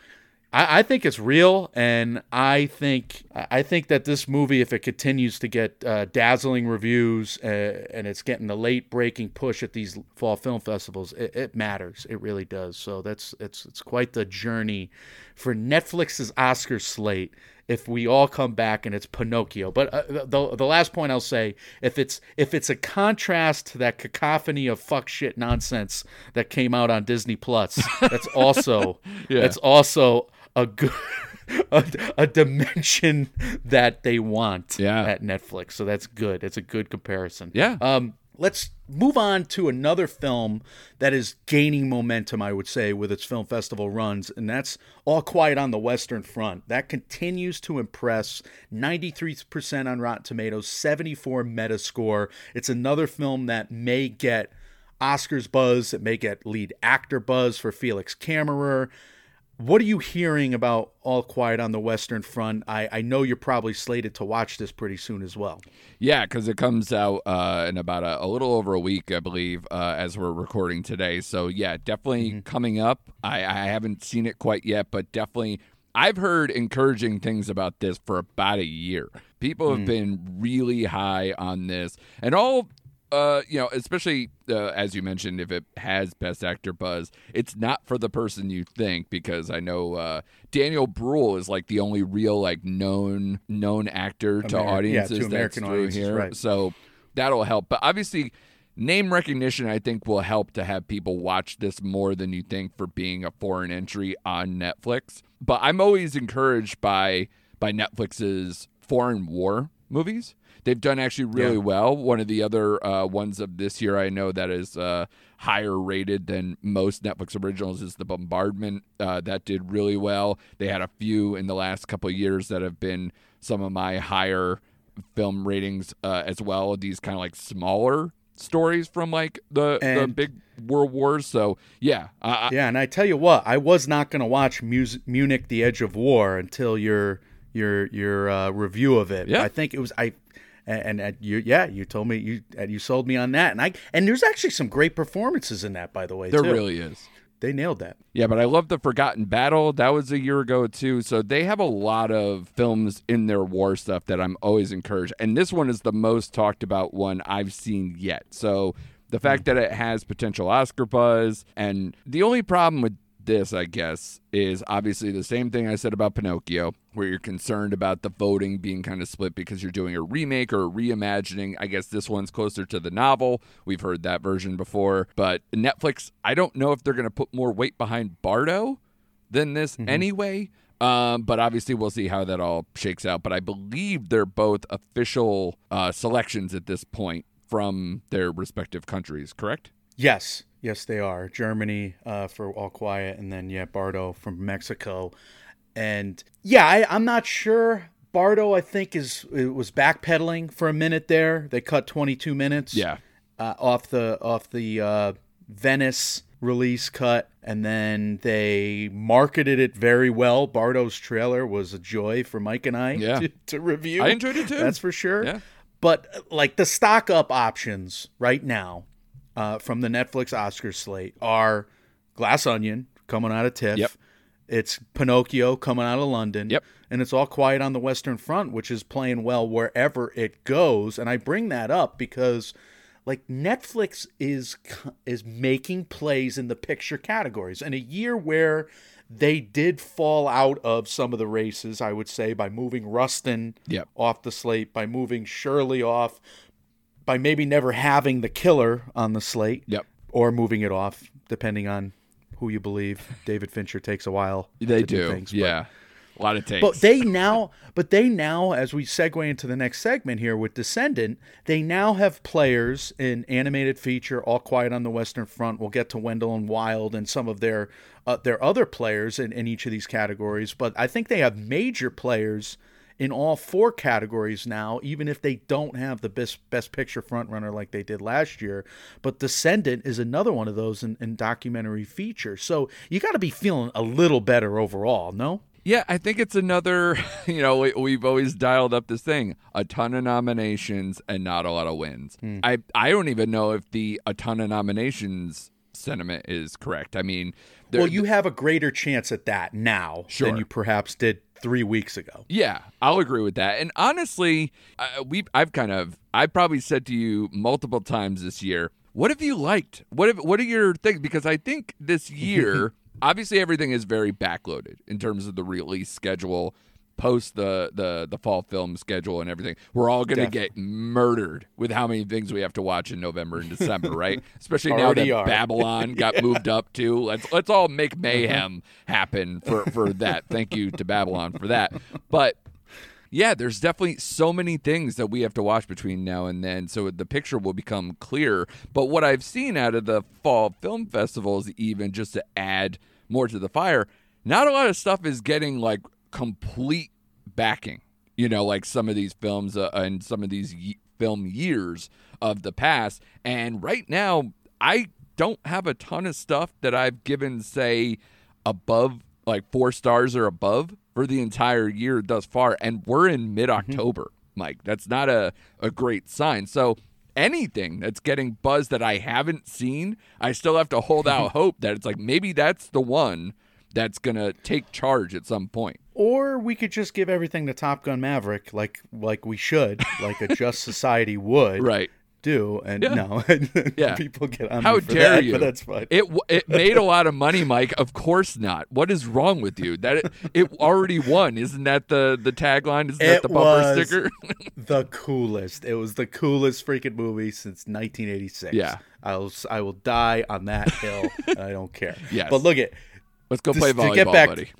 I, I think it's real, and I think I think that this movie, if it continues to get uh, dazzling reviews uh, and it's getting the late breaking push at these fall film festivals, it, it matters. It really does. So that's it's it's quite the journey for Netflix's Oscar slate. If we all come back and it's Pinocchio, but uh, the the last point I'll say, if it's if it's a contrast to that cacophony of fuck shit nonsense that came out on Disney Plus, that's also <laughs> Yeah. that's also a good <laughs> a, a dimension that they want Yeah. at Netflix. So that's good. It's a good comparison. Yeah. Um, let's move on to another film that is gaining momentum, I would say, with its film festival runs, and that's All Quiet on the Western Front. That continues to impress. 93% on Rotten Tomatoes, 74 Metascore. It's another film that may get Oscars buzz. It may get lead actor buzz for Felix Kammerer. What are you hearing about All Quiet on the Western Front? I, I know you're probably slated to watch this pretty soon as well. Yeah, because it comes out uh, in about a, a little over a week, I believe, uh, as we're recording today. So yeah, definitely coming up. I, I haven't seen it quite yet, but definitely. I've heard encouraging things about this for about a year. People have been really high on this, and all uh, you know, especially uh, as you mentioned, if it has Best Actor buzz, it's not for the person you think because I know uh, Daniel Bruhl is like the only real like known known actor to Ameri- yeah, audiences to that's American audiences, here. right. So that'll help. But obviously, name recognition I think will help to have people watch this more than you think for being a foreign entry on Netflix. But I'm always encouraged by by Netflix's foreign war movies. They've done actually really Yeah. well. One of the other uh, ones of this year I know that is uh, higher rated than most Netflix originals is The Bombardment. Uh, that did really well. They had a few in the last couple of years that have been some of my higher film ratings uh, as well. These kind of like smaller stories from like the the big world wars. So yeah, I, Yeah, and I tell you what, I was not going to watch Mus- Munich: The Edge of War until your your your uh, review of it. Yeah. I think it was I, and, and you yeah, you told me you and you sold me on that, and I and there's actually some great performances in that, by the way. there too. really is. they nailed that. Yeah, but I love the Forgotten Battle. That was a year ago too. So they have a lot of films in their war stuff that I'm always encouraged. And this one is the most talked about one I've seen yet. So the fact hmm. that it has potential Oscar buzz and the only problem with this, I guess, is obviously the same thing I said about Pinocchio, where you're concerned about the voting being kind of split because you're doing a remake or a reimagining. I guess this one's closer to the novel. We've heard that version before. But Netflix, I don't know if they're going to put more weight behind Bardo than this anyway. Um, but obviously, we'll see how that all shakes out. But I believe they're both official uh, selections at this point from their respective countries, correct? Yes, yes, they are. Germany uh, for All Quiet, and then yeah, Bardo from Mexico, and yeah, I, I'm not sure. Bardo, I think, is it was backpedaling for a minute there. They cut 22 minutes. Yeah. uh, off the off the uh, Venice release cut, and then they marketed it very well. Bardo's trailer was a joy for Mike and I Yeah. <laughs> to, to review. I enjoyed it too. That's for sure. Yeah. But like the stock up options right now uh, from the Netflix Oscar slate are Glass Onion coming out of TIFF. Yep. It's Pinocchio coming out of London. Yep. And it's all quiet on the Western Front, which is playing well wherever it goes. And I bring that up because like Netflix is is making plays in the picture categories. In a year where they did fall out of some of the races, I would say, by moving Rustin Yep. off the slate, by moving Shirley off, by maybe never having the killer on the slate Yep. or moving it off, depending on who you believe. David Fincher takes a while. <laughs> They to do. things, but- yeah. A lot of takes. but they now, but they now, as we segue into the next segment here with Descendant, they now have players in animated feature, All Quiet on the Western Front. We'll get to Wendell and Wild and some of their uh, their other players in, in each of these categories. But I think they have major players in all four categories now, even if they don't have the best best picture frontrunner like they did last year. But Descendant is another one of those in, in documentary feature. So you got to be feeling a little better overall, no? Yeah, I think it's another, <laughs> you know, we, we've always dialed up this thing a ton of nominations and not a lot of wins. Hmm. I, I don't even know if the a ton of nominations sentiment is correct. I mean, Well, you have a greater chance at that now Sure. than you perhaps did three weeks ago. Yeah, I'll agree with that. And honestly, uh, we I've kind of I've probably said to you multiple times this year, what have you liked? What have what are your things? Because I think this <laughs> year, obviously everything is very backloaded in terms of the release schedule, post the the the fall film schedule and everything. We're all going to get murdered with how many things we have to watch in November and December, right? <laughs> Especially now that are. Babylon got <laughs> moved up too. Let's let's all make uh-huh. mayhem happen for for that. Thank you to Babylon for that. But yeah, there's definitely so many things that we have to watch between now and then, so the picture will become clear. But what I've seen out of the fall film festivals, even just to add more to the fire, not a lot of stuff is getting like complete backing. You know, like some of these films uh, and some of these ye- film years of the past. And right now, I don't have a ton of stuff that I've given, say, above like four stars or above for the entire year thus far. And we're in mid October, Mike. That's not a, a great sign. So anything that's getting buzz that I haven't seen, I still have to hold out <laughs> hope that it's like maybe that's the one that's going to take charge at some point. Or we could just give everything to Top Gun Maverick, like like we should, like a just <laughs> society would Right. do. And Yeah. no, <laughs> Yeah. people get on How dare that, you? But that's fine. It it made a lot of <laughs> money, Mike. Of course not. What is wrong with you? That it, it already won. Isn't that the the tagline? Isn't that the bumper sticker? the coolest. It was the coolest freaking movie since 1986. Yeah. I'll I will die on that hill. and I don't care. Yes. But look at Let's go Just play to volleyball, get back- buddy.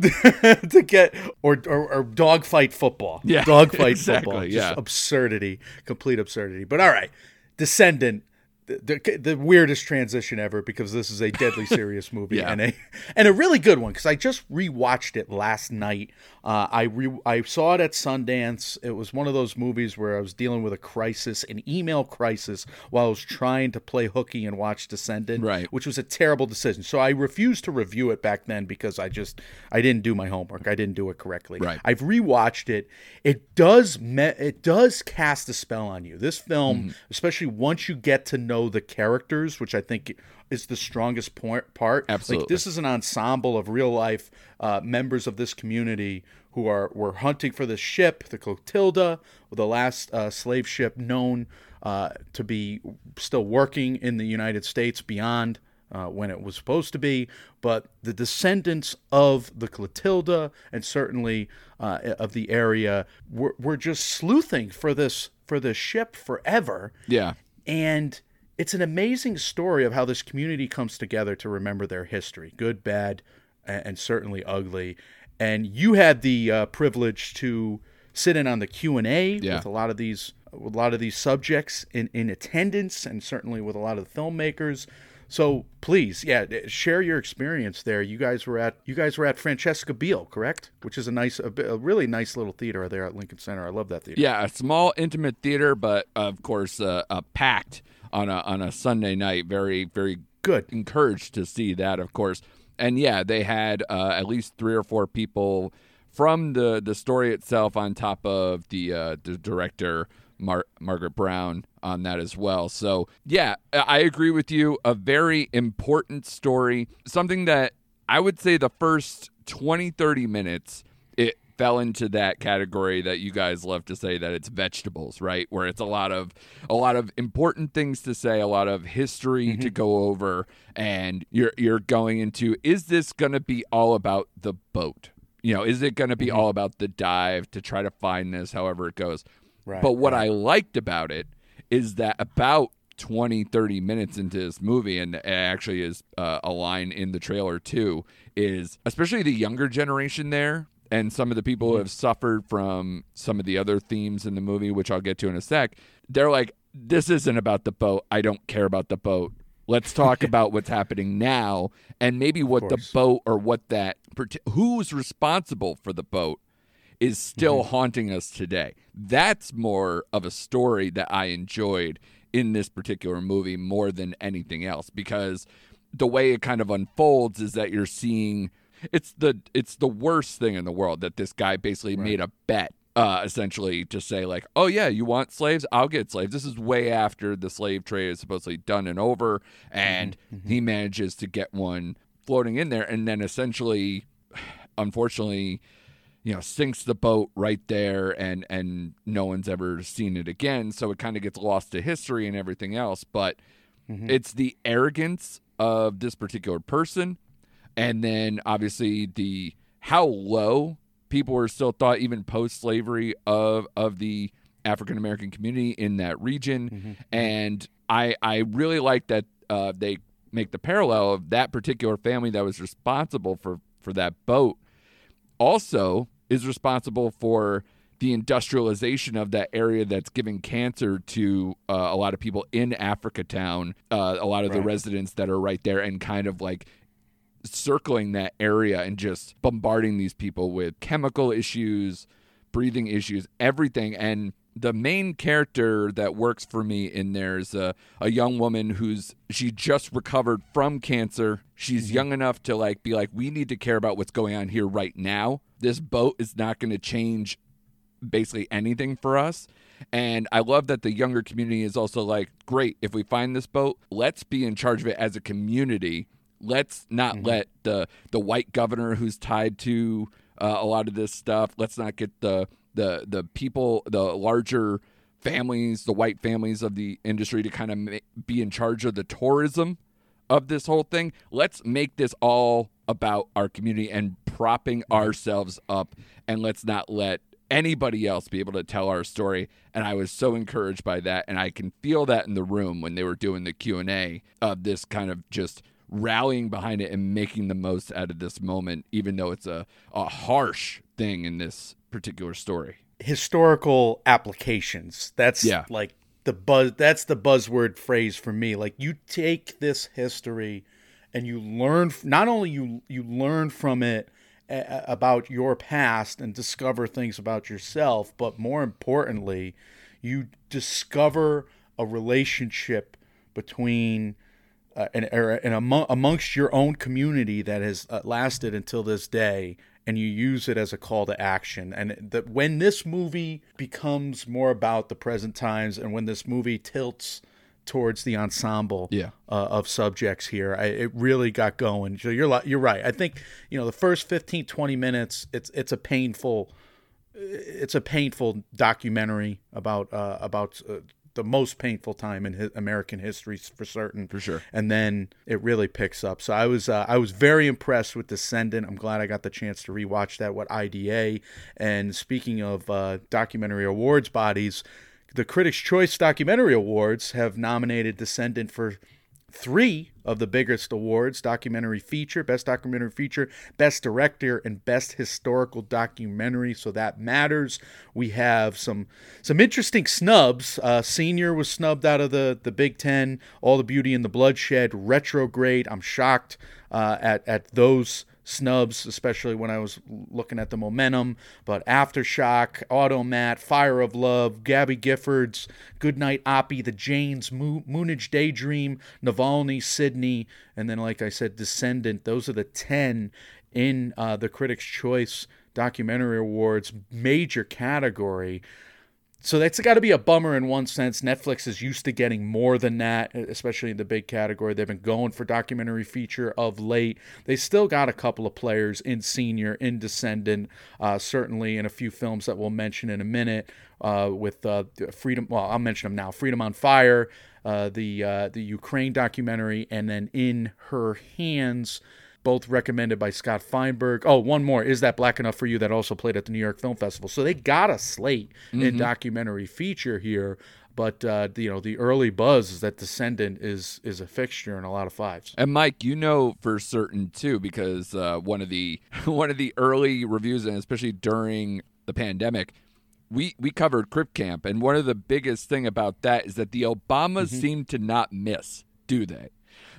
<laughs> to get or or, or dogfight football. Yeah, dogfight <laughs> exactly, football. Just yeah. absurdity, complete absurdity. But all right, Descendant. The, the weirdest transition ever because this is a deadly <laughs> serious movie Yeah. and a and a really good one because I just rewatched it last night. Uh, I re, I saw it at Sundance. It was one of those movies where I was dealing with a crisis, an email crisis, while I was trying to play hooky and watch Descendant, Right. Which was a terrible decision. So I refused to review it back then because I just I didn't do my homework. I didn't do it correctly. Right. I've rewatched it. It does me- it does cast a spell on you. This film, Mm-hmm. especially once you get to know the characters, which I think is the strongest point part. Absolutely. Like this is an ensemble of real life uh, members of this community who are were hunting for this ship, the Clotilda, the last uh, slave ship known uh, to be still working in the United States beyond uh, when it was supposed to be, but the descendants of the Clotilda and certainly uh, of the area were, were just sleuthing for this for this ship forever. Yeah. And it's an amazing story of how this community comes together to remember their history, good, bad, and certainly ugly. And you had the uh, privilege to sit in on the Q and A Yeah. with a lot of these with a lot of these subjects in, in attendance, and certainly with a lot of the filmmakers. So please, yeah, share your experience there. You guys were at you guys were at Francesca Beale, correct? Which is a nice, a, a really nice little theater there at Lincoln Center. I love that theater. Yeah, a small intimate theater, but of course, uh, uh, packed on a on a Sunday night. Very very Good. encouraged to see that, of course. And yeah, they had uh, at least three or four people from the the story itself, on top of the uh, the director Mar- Margaret Brown on that as well. So yeah, I I agree with you. A very important story, something that I would say the first 20, 30 minutes it fell into that category that you guys love to say that it's vegetables, right? Where it's a lot of a lot of important things to say, a lot of history to go over, and you're you're going into is this going to be all about the boat? You know, is it going to be all about the dive to try to find this, however it goes? Right, but what I liked about it is that about 20, 30 minutes into this movie, and it actually is uh, a line in the trailer too, is especially the younger generation there and some of the people who have suffered from some of the other themes in the movie, which I'll get to in a sec, they're like, this isn't about the boat. I don't care about the boat. Let's <laughs> talk about what's happening now and maybe what the boat or what that, who's responsible for the boat is still mm-hmm. haunting us today. That's more of a story that I enjoyed in this particular movie more than anything else because the way it kind of unfolds is that you're seeing it's the it's the worst thing in the world that this guy basically made a bet uh essentially to say like oh yeah you want slaves? I'll get slaves. This is way after the slave trade is supposedly done and over mm-hmm. and mm-hmm. he manages to get one floating in there and then essentially unfortunately you know sinks the boat right there and and no one's ever seen it again. So it kind of gets lost to history and everything else but mm-hmm. it's the arrogance of this particular person and then obviously the how low people were still thought even post slavery of of the African American community in that region. And I I really like that uh, they make the parallel of that particular family that was responsible for for that boat also is responsible for the industrialization of that area that's giving cancer to uh, a lot of people in Africatown, uh, a lot of the residents that are right there, and kind of like circling that area and just bombarding these people with chemical issues, breathing issues, everything. And the main character that works for me in there is a, a young woman who's she just recovered from cancer. She's mm-hmm. young enough to like be like, we need to care about what's going on here right now. This boat is not going to change basically anything for us. And I love that the younger community is also like, great, if we find this boat, let's be in charge of it as a community. Let's not let the the white governor who's tied to uh, a lot of this stuff. Let's not get the the the people, the larger families, the white families of the industry to kind of ma- be in charge of the tourism of this whole thing. Let's make this all about our community and propping ourselves up, and let's not let anybody else be able to tell our story. And I was so encouraged by that, and I can feel that in the room when they were doing the Q and A of this kind of just rallying behind it and making the most out of this moment, even though it's a, a harsh thing in this particular story. historical applications. That's Yeah. like the buzz that's the buzzword phrase for me like you take this history and you learn not only you you learn from it a- about your past and discover things about yourself but more importantly you discover a relationship between uh, and, or, and among, amongst your own community that has uh, lasted until this day and you use it as a call to action and that when this movie becomes more about the present times and when this movie tilts towards the ensemble Yeah. uh, of subjects here I, it really got going so you're you're right i think you know the first 15 20 minutes it's it's a painful it's a painful documentary about uh, about uh, the most painful time in American history for certain. For sure. And then it really picks up. So I was uh, I was very impressed with Descendant. I'm glad I got the chance to rewatch that. What IDA and speaking of uh, documentary awards bodies, the Critics' Choice Documentary Awards have nominated Descendant for three of the biggest awards documentary feature best documentary feature best director and best historical documentary. So that matters. We have some some interesting snubs. Uh, senior was snubbed out of the the big ten. All the beauty and the bloodshed retrograde. I'm shocked uh, at at those snubs, especially when I was looking at the momentum. But Aftershock, Automat, Fire of Love, Gabby Giffords, Goodnight Oppy, The Janes, Mo- Moonage Daydream, Navalny, Sidney, and then, like I said, Descendant. Those are the 10 in uh, the Critics' Choice Documentary Awards major category so that's got to be a bummer in one sense. Netflix is used to getting more than that, especially in the big category. They've been going for documentary feature of late. They still got a couple of players in Senior, in Descendant, uh, certainly in a few films that we'll mention in a minute. Uh, with uh, Freedom, well, I'll mention them now. Freedom on Fire, uh, the uh, the Ukraine documentary, and then In Her Hands both recommended by Scott Feinberg. Oh, one more is that Black Enough for You that also played at the New York Film Festival. So they got a slate in documentary feature here, but uh, you know the early buzz is that Descendant is is a fixture in a lot of fives. And Mike, you know for certain too, because uh, one of the <laughs> one of the early reviews, and especially during the pandemic, we we covered Crip Camp, and one of the biggest thing about that is that the Obamas seem to not miss, do they?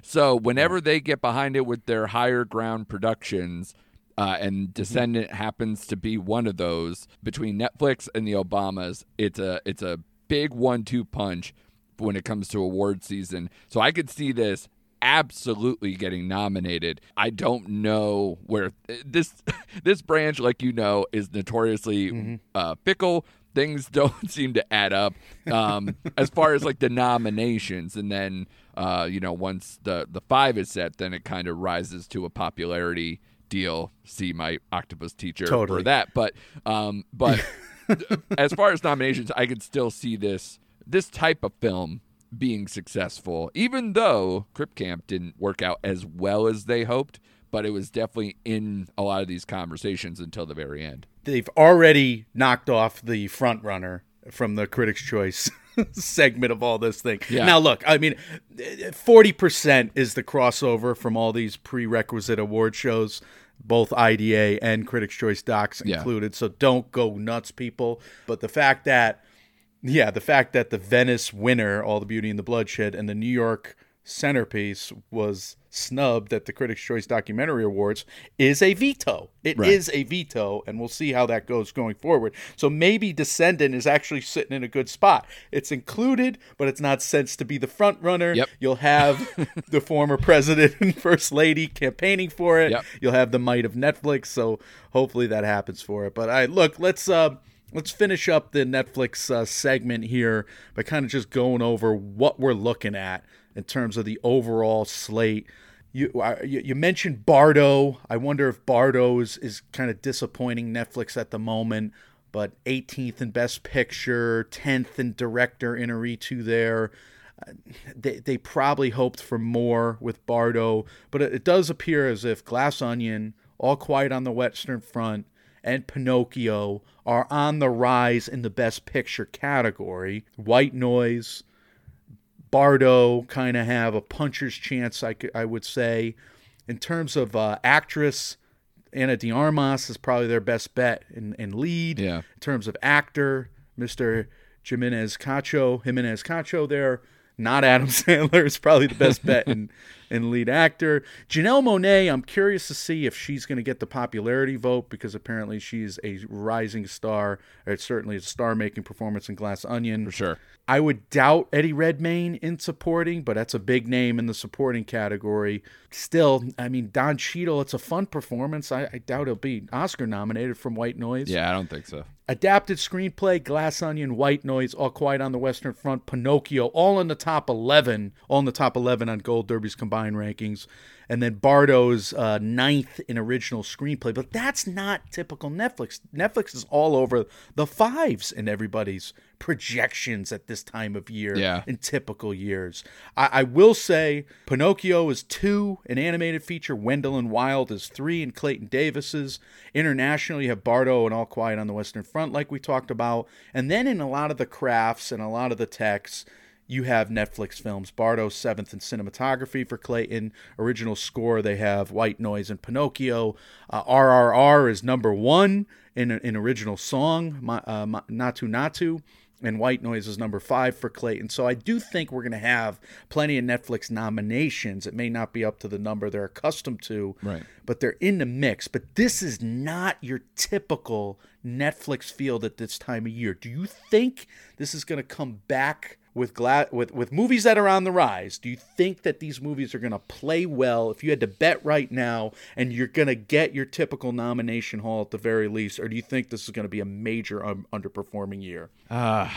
So whenever they get behind it with their higher ground productions, uh, and Descendant happens to be one of those between Netflix and the Obamas, it's a it's a big one-two punch when it comes to award season. So I could see this absolutely getting nominated. I don't know where this <laughs> this branch, like you know, is notoriously uh, fickle. Things <laughs> don't seem to add up um, as far as like the nominations, and then uh, you know once the the five is set, then it kind of rises to a popularity deal. See my octopus teacher Totally. for that, but um, but <laughs> as far as nominations, I could still see this this type of film being successful, even though Crip Camp didn't work out as well as they hoped. But it was definitely in a lot of these conversations until the very end. They've already knocked off the front runner from the Critics' Choice <laughs> <laughs> segment of all this thing. Yeah. Now, look, I mean, forty percent is the crossover from all these prerequisite award shows, both IDA and Critics' Choice docs Yeah. included. So don't go nuts, people. But the fact that, yeah, the fact that the Venice winner, All the Beauty and the Bloodshed, and the New York centerpiece was snubbed at the Critics' Choice Documentary Awards is a veto. It is Right. a veto, and we'll see how that goes going forward. So maybe Descendant is actually sitting in a good spot. It's included, but it's not sensed to be the front runner. Yep. You'll have <laughs> the former president and first lady campaigning for it. Yep. You'll have the might of Netflix. So hopefully that happens for it. But I look, let's uh, let's finish up the Netflix uh, segment here by kind of just going over what we're looking at in terms of the overall slate. You, you mentioned Bardo. I wonder if Bardo is, is kind of disappointing Netflix at the moment, but 18th in Best Picture, 10th in Director in Inarritu there. Uh, They, they probably hoped for more with Bardo, but it, it does appear as if Glass Onion, All Quiet on the Western Front, and Pinocchio are on the rise in the Best Picture category. White Noise, Bardo kind of have a puncher's chance, I, could, I would say. In terms of uh, actress, Ana de Armas is probably their best bet in, in lead. Yeah. In terms of actor, Mr. Giménez Cacho, Giménez Cacho there. Not Adam <laughs> Sandler is probably the best bet in, in lead actor. Janelle Monáe, I'm curious to see if she's going to get the popularity vote because apparently she's a rising star. It's certainly a star making performance in Glass Onion. For sure. I would doubt Eddie Redmayne in supporting, but that's a big name in the supporting category. Still, I mean, Don Cheadle, it's a fun performance. I, I doubt he'll be Oscar nominated from White Noise. Yeah, I don't think so. Adapted screenplay, Glass Onion, White Noise, All Quiet on the Western Front, Pinocchio, all in the top 11, all in the top 11 on Gold Derby's combined rankings. And then Bardo's uh, ninth in original screenplay. But that's not typical Netflix. Netflix is all over the fives in everybody's projections at this time of year Yeah. in typical years. I, I will say Pinocchio is two, an animated feature. Wendell and Wild is three, and Clayton Davis's. International, you have Bardo and All Quiet on the Western Front, like we talked about. And then in a lot of the crafts and a lot of the techs, you have Netflix films. Bardo seventh in cinematography for Clayton. Original score, they have White Noise and Pinocchio. Uh, RRR is number one in in original song, Ma- uh, Naatu and White Noise is number five for Clayton. So I do think we're going to have plenty of Netflix nominations. It may not be up to the number they're accustomed to, Right. but they're in the mix. But this is not your typical Netflix field at this time of year. Do you think this is going to come back? With, gla- with with movies that are on the rise, do you think that these movies are going to play well? If you had to bet right now, and you're going to get your typical nomination haul at the very least, or do you think this is going to be a major um, underperforming year?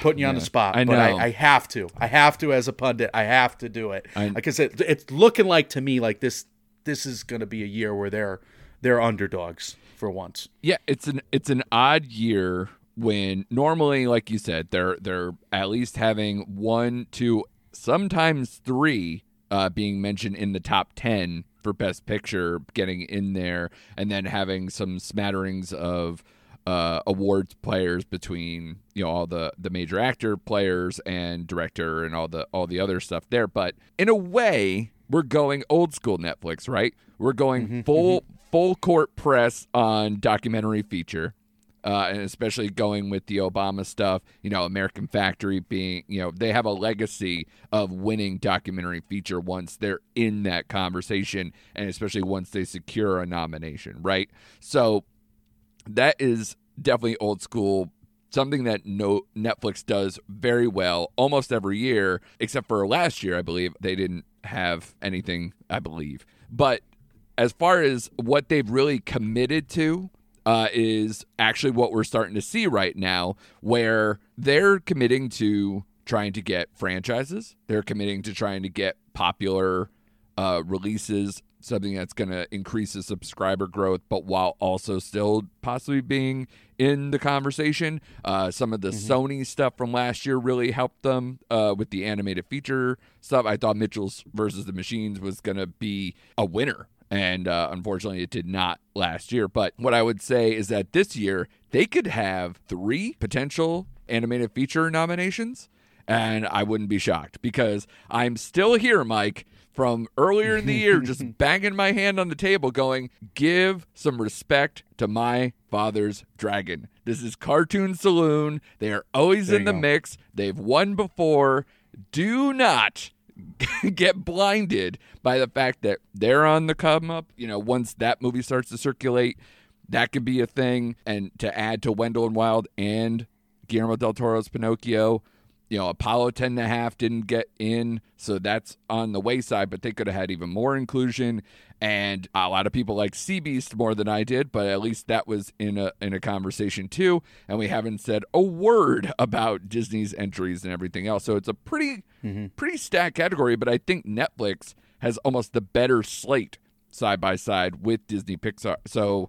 putting you on the spot. I but know. I, I have to. I have to as a pundit. I have to do it because it, it's looking like to me like this. This is going to be a year where they're they're underdogs for once. Yeah, it's an it's an odd year when normally, like you said, they're they're at least having one, two, sometimes three uh, being mentioned in the top ten for Best Picture, getting in there, and then having some smatterings of uh, awards players between you know all the the major actor players and director and all the all the other stuff there. But in a way, we're going old school Netflix, right? We're going full full court press on documentary feature. Uh, and especially going with the Obama stuff, you know, American Factory being, you know, they have a legacy of winning documentary feature once they're in that conversation, and especially once they secure a nomination, right? So that is definitely old school something that no Netflix does very well almost every year except for last year I believe they didn't have anything I believe but as far as what they've really committed to uh, is actually what we're starting to see right now where they're committing to trying to get franchises they're committing to trying to get popular uh, releases, something that's going to increase the subscriber growth, but while also still possibly being in the conversation. Uh, some of the Sony stuff from last year really helped them uh, with the animated feature stuff. I thought Mitchells versus the Machines was going to be a winner. And uh, unfortunately, it did not last year. But what I would say is that this year, they could have three potential animated feature nominations and I wouldn't be shocked because I'm still here, Mike, from earlier in the year, just <laughs> banging my hand on the table, going, "Give some respect to my father's dragon." This is Cartoon Saloon. They are always There in the go. mix. They've won before. Do not <laughs> get blinded by the fact that they're on the come up. You know, once that movie starts to circulate, that could be a thing. And to add to Wendell and Wild and Guillermo del Toro's Pinocchio, you know, Apollo 10 and a half didn't get in, so that's on the wayside, but they could have had even more inclusion. And a lot of people like Sea Beast more than I did, but at least that was in a in a conversation too. And we haven't said a word about Disney's entries and everything else. So it's a pretty mm-hmm. pretty stacked category, but I think Netflix has almost the better slate side by side with Disney Pixar. So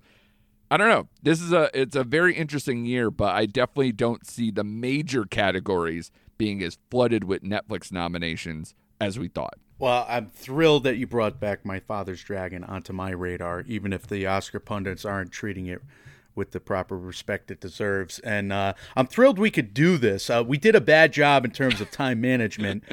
I don't know. This is a it's a very interesting year, but I definitely don't see the major categories being as flooded with Netflix nominations as we thought. Well, I'm thrilled that you brought back My Father's Dragon onto my radar, even if the Oscar pundits aren't treating it with the proper respect it deserves. And uh, I'm thrilled we could do this. Uh, we did a bad job in terms of time management.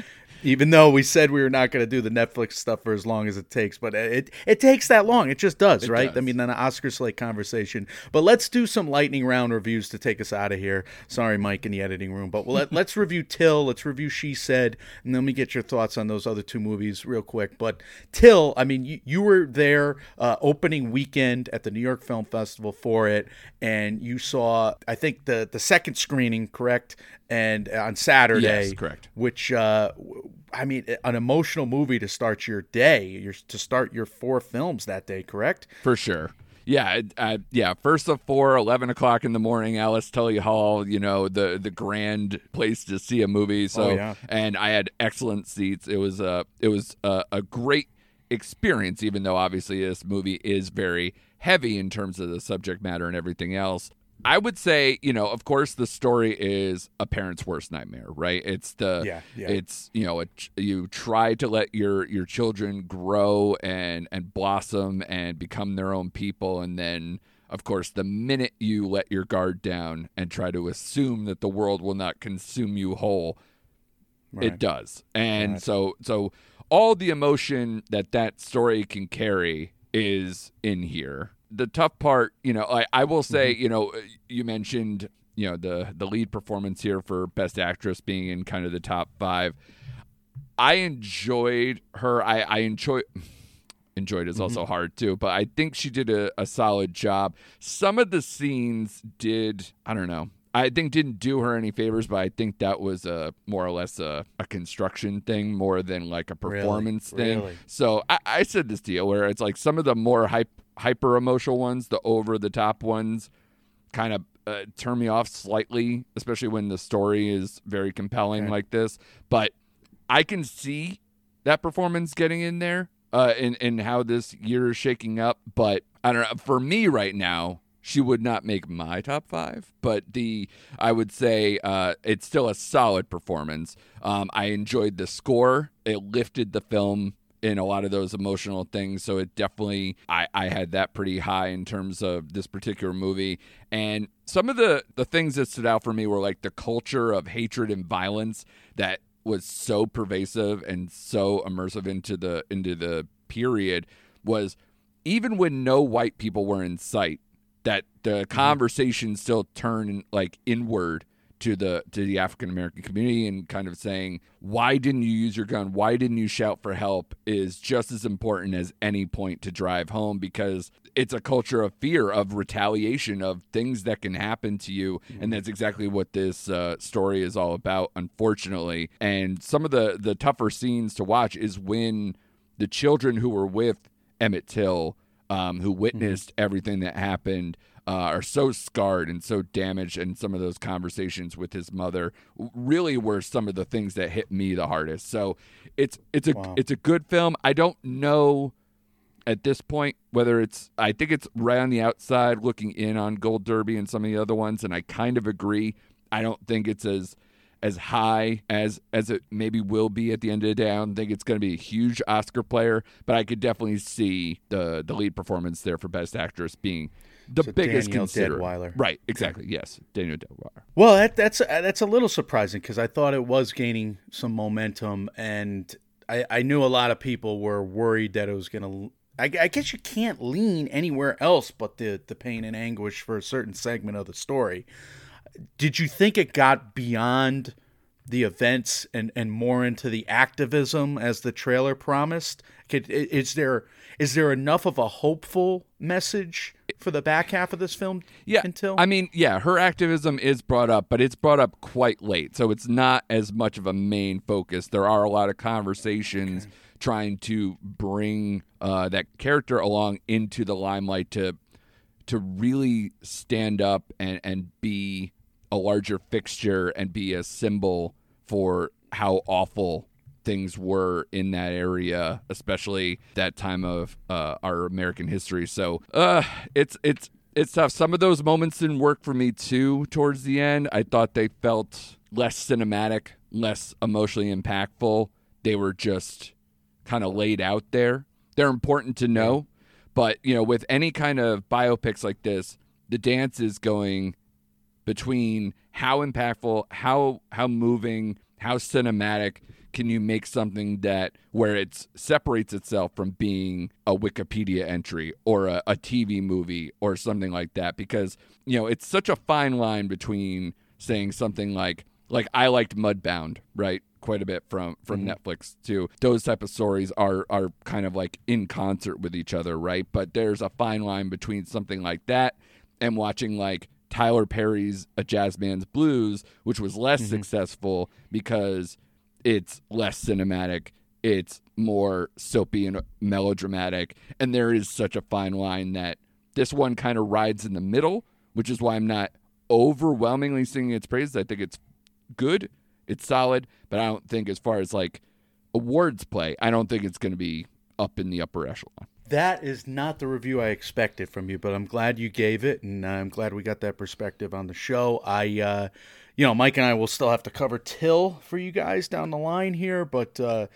Even though we said we were not going to do the Netflix stuff for as long as it takes, but it it takes that long. It just does, It right? I does. mean, an Oscar slate conversation. But let's do some lightning round reviews to take us out of here. Sorry, Mike, in the editing room, but we'll let, let's <laughs> review Till. Let's review She Said, and then let me get your thoughts on those other two movies real quick. But Till, I mean, you, you were there uh, opening weekend at the New York Film Festival for it, and you saw, I think the the second screening, correct? And uh, on Saturday, Yes, correct. which uh, I mean, an emotional movie to start your day, your, to start your four films that day, correct? For sure. Yeah, uh, yeah. First of four, 11 o'clock in the morning, Alice Tully Hall. You know the the grand place to see a movie. So, Oh, yeah. and I had excellent seats. It was a it was a, a great experience. Even though obviously this movie is very heavy in terms of the subject matter and everything else. I would say, you know, of course, the story is a parent's worst nightmare, right? It's the Yeah, yeah. it's you know, it, you try to let your your children grow and and blossom and become their own people, and then of course, the minute you let your guard down and try to assume that the world will not consume you whole, it does. And Right. so so all the emotion that that story can carry is in here. The tough part, you know, I, I will say, Mm-hmm. you know, you mentioned, you know, the the lead performance here for best actress being in kind of the top 5. I enjoyed her. I I enjoy <sighs> enjoyed is also hard too, but I think she did a, a solid job. Some of the scenes did, I don't know. I think didn't do her any favors, but I think that was a more or less a, a construction thing more than like a Really? performance thing. Really? So I, I said this deal where it's like some of the more hype, hyper emotional ones, the over the top ones, kind of uh, turn me off slightly, especially when the story is very compelling Okay. like this. But I can see that performance getting in there uh, in in how this year is shaking up. But I don't know. For me right now, she would not make my top five. But the I would say uh, it's still a solid performance. Um, I enjoyed the score. It lifted the film in a lot of those emotional things. So it definitely I, I had that pretty high in terms of this particular movie. And some of the the things that stood out for me were like the culture of hatred and violence that was so pervasive and so immersive into the into the period was even when no white people were in sight that the conversation still turned like inward to the to the African American community and kind of saying why didn't you use your gun? Why didn't you shout for help? is just as important as any point to drive home because it's a culture of fear of retaliation of things that can happen to you. And that's exactly what this uh, story is all about unfortunately. And some of the the tougher scenes to watch is when the children who were with Emmett Till um, who witnessed everything that happened uh, are so scarred and so damaged and some of those conversations with his mother really were some of the things that hit me the hardest. So it's it's a Wow. it's a good film. I don't know at this point whether it's i think it's right on the outside looking in on gold derby and some of the other ones and i kind of agree. I don't think it's as as high as as it maybe will be at the end of the day. I don't think it's going to be a huge Oscar player, but I could definitely see the the lead performance there for Best Actress being the So biggest Danielle consider. Deadwyler. Right, exactly. Yes, Danielle Deadwyler. Well, that, that's uh, that's a little surprising because I thought it was gaining some momentum, and I, I knew a lot of people were worried that it was going to. I, I guess you can't lean anywhere else but the the pain and anguish for a certain segment of the story. Did you think it got beyond the events and, and more into the activism as the trailer promised? Could, is there is there enough of a hopeful message for the back half of this film? Yeah, until I mean, yeah, her activism is brought up, but it's brought up quite late, so it's not as much of a main focus. There are a lot of conversations trying to bring uh, that character along into the limelight to to really stand up and and be a larger fixture and be a symbol for how awful things were in that area, especially that time of uh, our American history. So, uh, it's it's it's tough. Some of those moments didn't work for me too. Towards the end, I thought they felt less cinematic, less emotionally impactful. They were just kind of laid out there. They're important to know, but you know, with any kind of biopics like this, the dance is going between how impactful, how how moving, how cinematic can you make something that where it separates itself from being a Wikipedia entry or a, a TV movie or something like that? Because you know it's such a fine line between saying something like like I liked Mudbound, right? Quite a bit from from mm-hmm. Netflix too. Those type of stories are are kind of like in concert with each other, right? But there's a fine line between something like that and watching like Tyler Perry's A Jazz Man's Blues, which was less mm-hmm. successful because it's less cinematic, it's more soapy and melodramatic, and there is such a fine line that this one kind of rides in the middle, which is why I'm not overwhelmingly singing its praises. I think it's good, it's solid, but I don't think as far as like awards play, I don't think it's going to be up in the upper echelon. That is not the review I expected from you, but I'm glad you gave it, and I'm glad we got that perspective on the show. I, uh, you know, Mike and I will still have to cover Till for you guys down the line here, but uh,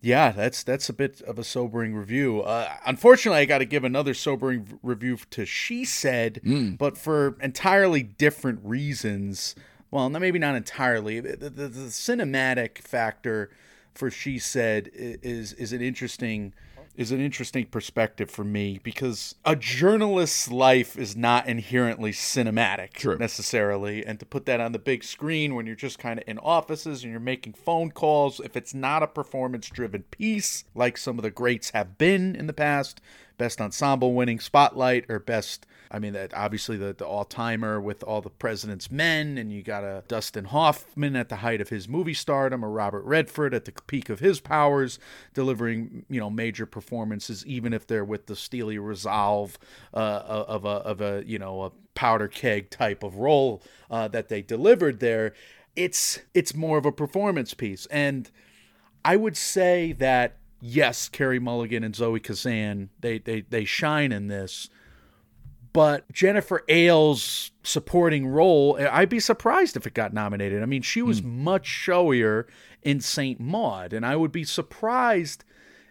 yeah, that's that's a bit of a sobering review. Uh, unfortunately, I got to give another sobering v- review to She Said, but for entirely different reasons. Well, maybe not entirely. The, the, the cinematic factor for She Said is is an interesting is an interesting perspective for me because a journalist's life is not inherently cinematic True. necessarily and to put that on the big screen when you're just kind of in offices and you're making phone calls if it's not a performance driven piece like some of the greats have been in the past best ensemble winning spotlight or best I mean that obviously the, the all timer with all the president's men and you got a Dustin Hoffman at the height of his movie stardom or Robert Redford at the peak of his powers delivering you know major performances even if they're with the steely resolve uh, of a of a you know a powder keg type of role uh, that they delivered there. It's it's more of a performance piece. And I would say that yes, Carey Mulligan and Zoe Kazan they they they shine in this, but Jennifer Ehle's supporting role, I'd be surprised if it got nominated. I mean, she was much showier in Saint Maud, and I would be surprised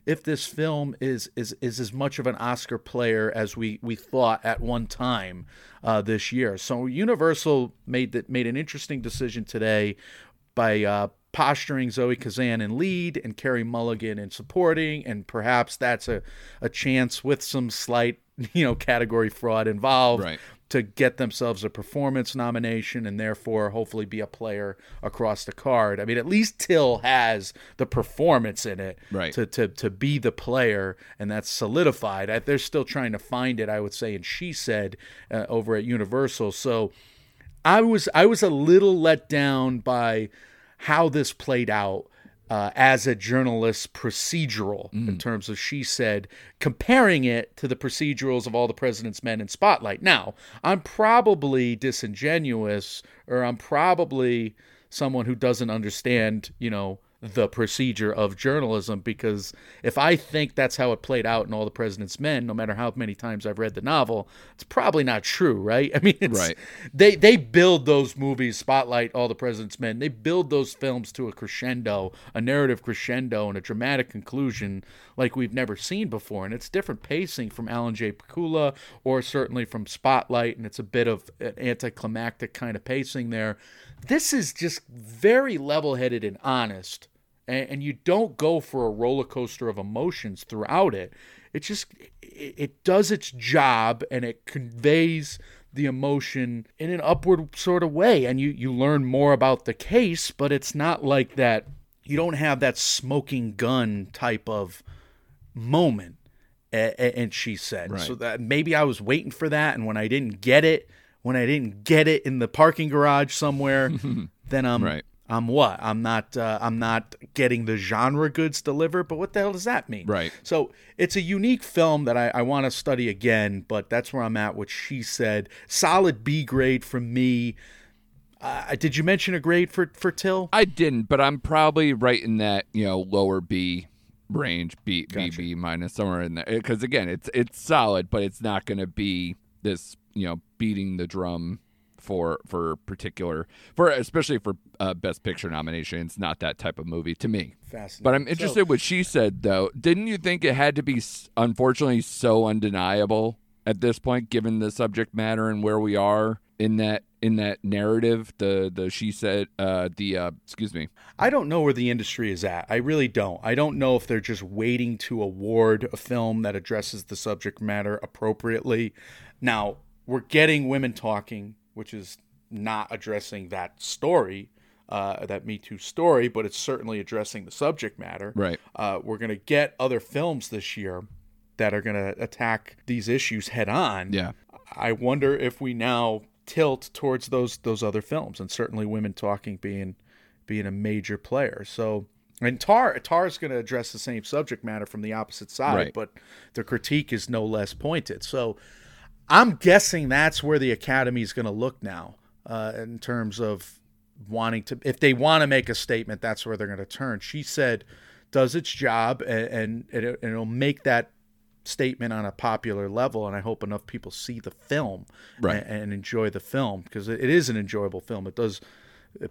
if this film is is is as much of an Oscar player as we we thought at one time uh, this year. So Universal made that made an interesting decision today by uh, posturing Zoe Kazan in lead and Carey Mulligan in supporting, and perhaps that's a, a chance with some slight, <laughs> you know, category fraud involved Right. to get themselves a performance nomination and therefore hopefully be a player across the card. I mean, at least Till has the performance in it Right. to, to, to be the player, and that's solidified. I, they're still trying to find it, I would say, and she said uh, over at Universal. So I was I was a little let down by how this played out uh, as a journalist procedural in terms of she said comparing it to the procedurals of all the president's men in spotlight. Now i'm probably disingenuous or i'm probably someone who doesn't understand you know the procedure of journalism because if I think that's how it played out in All the President's Men, no matter how many times I've read the novel, it's probably not true, right? <laughs> I mean, it's, Right. They they build those movies, Spotlight, All the President's Men. They build those films to a crescendo, a narrative crescendo, and a dramatic conclusion like we've never seen before. And it's different pacing from Alan J. Pakula or certainly from Spotlight, and it's a bit of an anticlimactic kind of pacing there. This is just very level-headed and honest and, and you don't go for a roller coaster of emotions throughout it. It just it, it does its job and it conveys the emotion in an upward sort of way, and you you learn more about the case, but it's not like that. You don't have that smoking gun type of moment. And she said, Right. so that maybe I was waiting for that, and when I didn't get it, when I didn't get it in the parking garage somewhere, <laughs> then I'm Right. I'm what? I'm not uh, I'm not getting the genre goods delivered, but what the hell does that mean? Right. So it's a unique film that I, I want to study again, but that's where I'm at. What she said, solid B grade from me. Uh, did you mention a grade for for Till? I didn't, but I'm probably right in that you know lower B range, B B B minus somewhere in there. Because again, it's it's solid, but it's not going to be this you know beating the drum for for particular for especially for uh, best picture nomination. It's not that type of movie to me. Fascinating. But I'm interested what she said though. Didn't you think it had to be unfortunately so undeniable at this point, given the subject matter and where we are in that in that narrative. The the she said uh, the uh, excuse me. I don't know where the industry is at. I really don't. I don't know if they're just waiting to award a film that addresses the subject matter appropriately. Now, we're getting women talking, which is not addressing that story, uh, that Me Too story, but it's certainly addressing the subject matter. Right. Uh, we're going to get other films this year that are going to attack these issues head on. Yeah. I wonder if we now tilt towards those those other films, and certainly women talking being being a major player. So, and Tar Tar is going to address the same subject matter from the opposite side, Right. but the critique is no less pointed. So, I'm guessing that's where the Academy is going to look now uh, in terms of wanting to. If they want to make a statement, that's where they're going to turn. She said, does its job, and, and, it, and it'll make that statement on a popular level and i hope enough people see the film Right. and, and enjoy the film because it it is an enjoyable film it does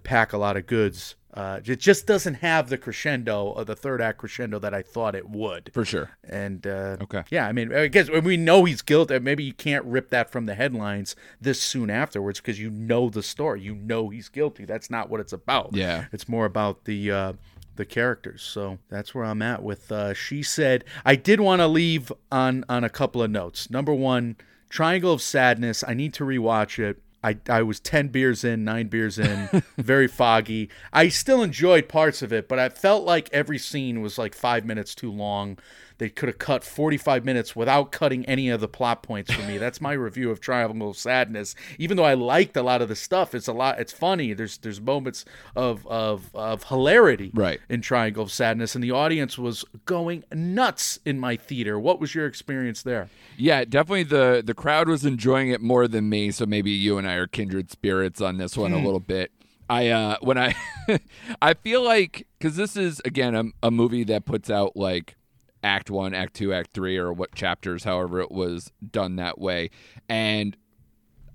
pack a lot of goods uh, it just doesn't have the crescendo or the third act crescendo that i thought it would For sure. and uh, Okay. yeah i mean i guess we know he's guilty maybe you can't rip that from the headlines this soon afterwards because you know the story you know he's guilty that's not what it's about Yeah. it's more about the uh, the characters. So that's where I'm at with. Uh, she said I did want to leave on on a couple of notes. Number one, Triangle of Sadness. I need to rewatch it. I, I was 10 beers in, 9 beers in, <laughs> very foggy. I still enjoyed parts of it, but I felt like every scene was like five minutes too long. They could have cut 45 minutes without cutting any of the plot points for me. That's my <laughs> review of Triangle of Sadness. Even though I liked a lot of the stuff, it's a lot. It's funny. There's there's moments of of, of hilarity Right. in Triangle of Sadness, and the audience was going nuts in my theater. What was your experience there? Yeah, definitely the the crowd was enjoying it more than me, so maybe you and I are kindred spirits on this one a little bit. I uh when I <laughs> I feel like cuz this is again a, a movie that puts out like act 1, act 2, act 3 or what chapters however it was done that way. And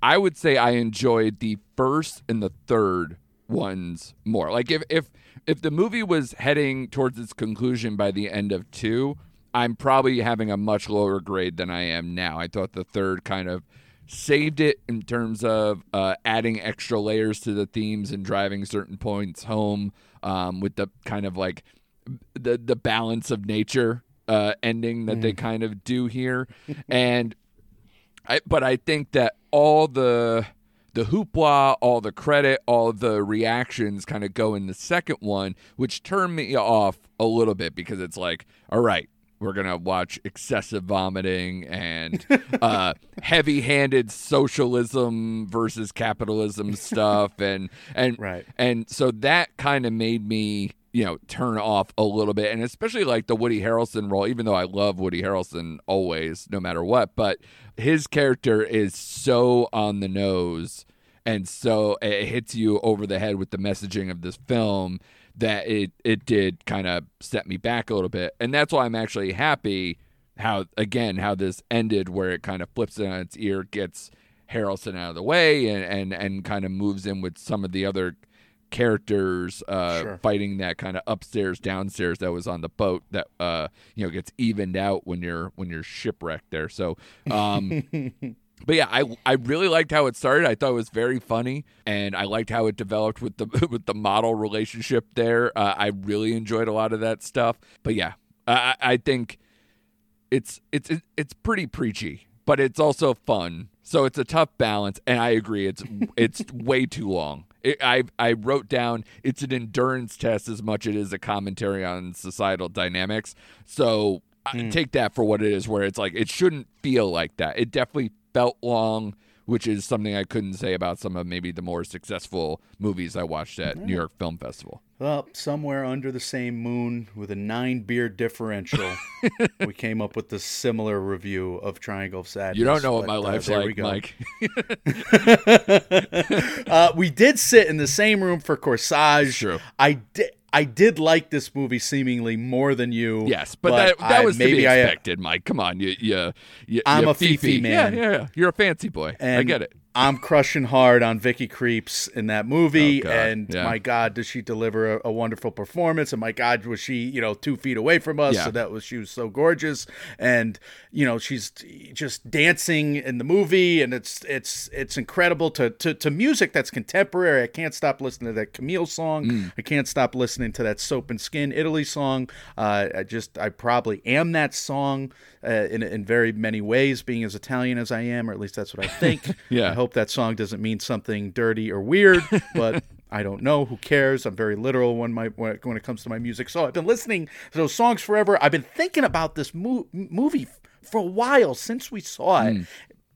I would say I enjoyed the first and the third ones more. Like if if if the movie was heading towards its conclusion by the end of 2, I'm probably having a much lower grade than I am now. I thought the third kind of saved it in terms of uh, adding extra layers to the themes and driving certain points home um, with the kind of like the the balance of nature uh, ending that they kind of do here, and I, but I think that all the the hoopla, all the credit, all the reactions kind of go in the second one, which turned me off a little bit because it's like, all right, we're gonna watch excessive vomiting and uh, <laughs> heavy-handed socialism versus capitalism stuff, and and Right. and so that kind of made me you know turn off a little bit and especially like the woody harrelson role even though i love woody harrelson always no matter what but his character is so on the nose and so eh, it hits you over the head with the messaging of this film that it it did kind of set me back a little bit and that's why i'm actually happy how again how this ended where it kind of flips it on its ear gets harrelson out of the way and and, and kind of moves in with some of the other characters uh, Sure. fighting that kind of upstairs downstairs that was on the boat that uh, you know gets evened out when you're when you're shipwrecked there. So, um, <laughs> but yeah, I I really liked how it started. I thought it was very funny, and I liked how it developed with the <laughs> with the model relationship there. Uh, I really enjoyed a lot of that stuff. But yeah, I, I I think it's it's it's pretty preachy, but it's also fun. So it's a tough balance, and I agree. It's it's <laughs> way too long. It, I I wrote down it's an endurance test as much as it is a commentary on societal dynamics. So I hmm. take that for what it is. Where it's like it shouldn't feel like that. It definitely felt long, which is something I couldn't say about some of maybe the more successful movies I watched at New York Film Festival. Well, somewhere under the same moon with a nine beer differential, we <laughs> came up with the similar review of Triangle of Sadness. You don't know what but, my uh, life's we like. Mike. <laughs> uh, we did sit in the same room for Corsage. True. I did. I did like this movie seemingly more than you. Yes, but, that, that I- was to maybe be I, expected, Mike. Come on, you, you, you I'm you a Fifi man. Yeah, yeah, yeah. You're a fancy boy. I get it. I'm crushing hard on Vicky Krieps in that movie, Oh, and Yeah. my God, does she deliver a, a wonderful performance? And my God, was she you know two feet away from us? Yeah. So that was she was so gorgeous, and you know she's just dancing in the movie, and it's it's it's incredible to to, to music that's contemporary. I can't stop listening to that Camille song. Mm. I can't stop listening to that Soap and Skin Italy song. Uh, I just I probably am that song uh, in in very many ways, being as Italian as I am, or at least that's what I think. <laughs> Yeah. I hope that song doesn't mean something dirty or weird, <laughs> but I don't know. Who cares? I'm very literal when my when it, when it comes to my music. So I've been listening to those songs forever. I've been thinking about this mo- movie for a while since we saw it. Hmm.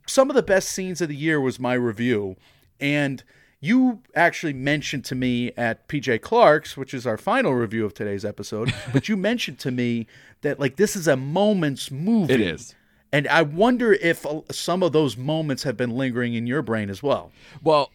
Some of the best scenes of the year was my review, and you actually mentioned to me at PJ Clarke's, which is our final review of today's episode, <laughs> but you mentioned to me that like this is a moments movie. It is. And I wonder if uh, some of those moments have been lingering in your brain as well. Well,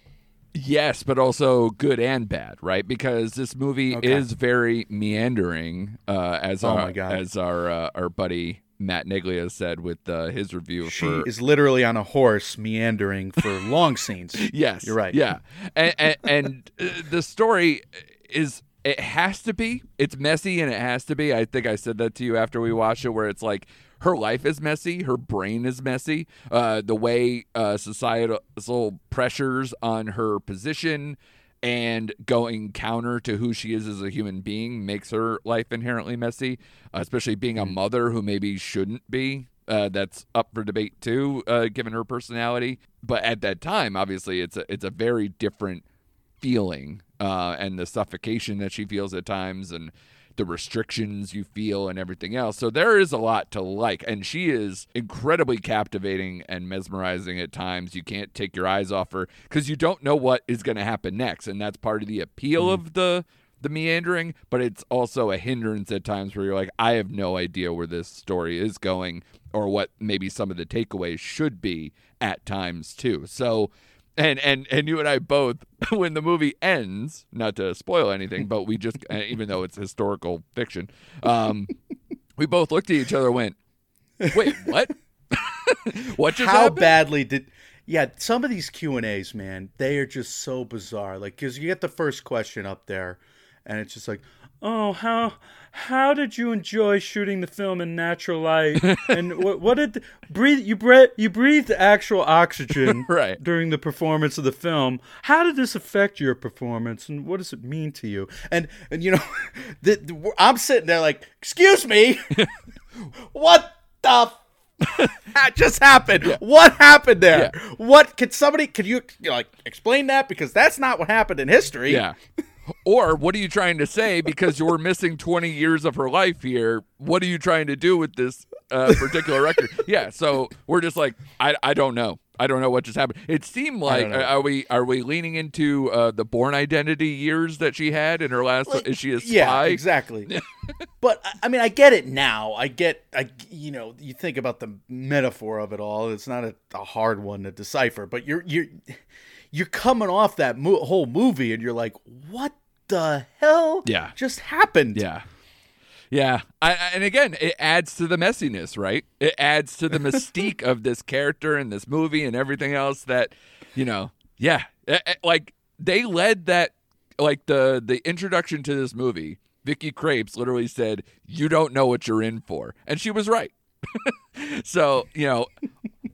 yes, but also good and bad, right? Because this movie Okay. is very meandering, uh, as Oh our my God. as our uh, our buddy Matt Neglia said with uh, his review She for is literally on a horse meandering for <laughs> long scenes. Yes, You're right. Yeah, and and, and uh, the story is it has to be. It's messy, and it has to be. I think I said that to you after we watched it, where it's like her life is messy, her brain is messy. Uh, the way uh, societal pressures on her position and going counter to who she is as a human being makes her life inherently messy, uh, especially being a mother who maybe shouldn't be. Uh, that's up for debate too, uh, given her personality. But at that time, obviously, it's a it's a very different feeling, uh, and the suffocation that she feels at times, and the restrictions you feel, and everything else. So there is a lot to like, and she is incredibly captivating and mesmerizing at times. You can't take your eyes off her because you don't know what is going to happen next, and that's part of the appeal of the the meandering, but it's also a hindrance at times where you're like, I have no idea where this story is going or what maybe some of the takeaways should be at times too. So and and and you and I both <laughs> when the movie ends, not to spoil anything, but we just uh, even though it's historical fiction, um <laughs> we both looked at each other and went, "Wait, what? <laughs> what just How happened?" badly did? Yeah, some of these Q and A's, man, they are just so bizarre. Like, because you get the first question up there, and it's just like, "Oh, how how did you enjoy shooting the film in natural light? <laughs> and what what did breathe? You breathe you breathed actual oxygen <laughs> Right. during the performance of the film. How did this affect your performance, and what does it mean to you? And and you know, <laughs> the, the- I'm sitting there like, "Excuse me, what the." that just happened. What happened there? Yeah. What could somebody could you, you know, like explain that because that's not what happened in history. Yeah. Or what are you trying to say? Because you're missing 20 years of her life here. What are you trying to do with this uh, particular record? <laughs> Yeah. So we're just like, I, I don't know. I don't know what just happened. It seemed like are we are we leaning into uh, the Bourne Identity years that she had in her last? is she a spy? Yeah, exactly. <laughs> but I- I mean, I get it now. I get, I you know, you think about the metaphor of it all. It's not a, a hard one to decipher. But you're you're you're coming off that mo- whole movie, and you're like, what the hell? Yeah. just happened. Yeah. Yeah. I, I- and again, it adds to the messiness, right? It adds to the mystique of this character and this movie and everything else that, you know, yeah. Eh, eh, Like they led that like the the introduction to this movie, Vicky Krieps literally said, "You don't know what you're in for." And she was right. <laughs> so, you know,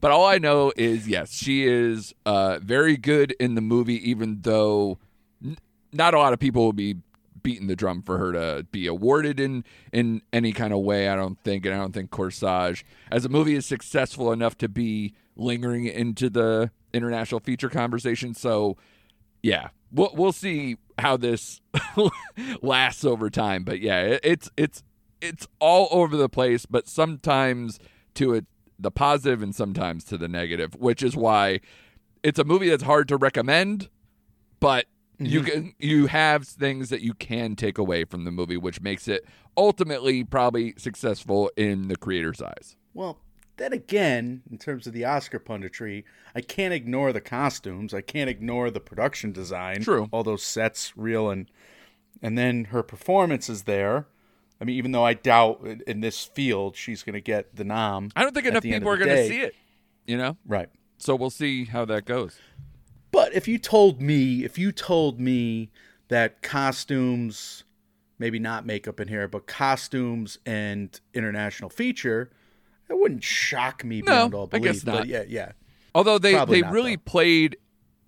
but all I know is yes, she is uh, very good in the movie, even though n- not a lot of people will be beating the drum for her to be awarded in in any kind of way. I don't think, and I don't think Corsage as a movie is successful enough to be lingering into the international feature conversation. So, yeah, we'll we'll see how this <laughs> lasts over time. But yeah, it, it's it's it's all over the place, but sometimes to it the positive and sometimes to the negative, which is why it's a movie that's hard to recommend, but you mm-hmm. can you have things that you can take away from the movie, which makes it ultimately probably successful in the creator's eyes. Well, then again, in terms of the Oscar punditry, I can't ignore the costumes. I can't ignore the production design. True. All those sets, real and and then her performance is there. I mean, even though I doubt in- in this field she's going to get the nom. I don't think enough people are going to see it, you know. Right. So we'll see how that goes. But if you told me, if you told me that costumes, maybe not makeup in here, but costumes and international feature, it wouldn't shock me No, beyond all I belief. guess But not. yeah, yeah. Although they Probably they not, really though. played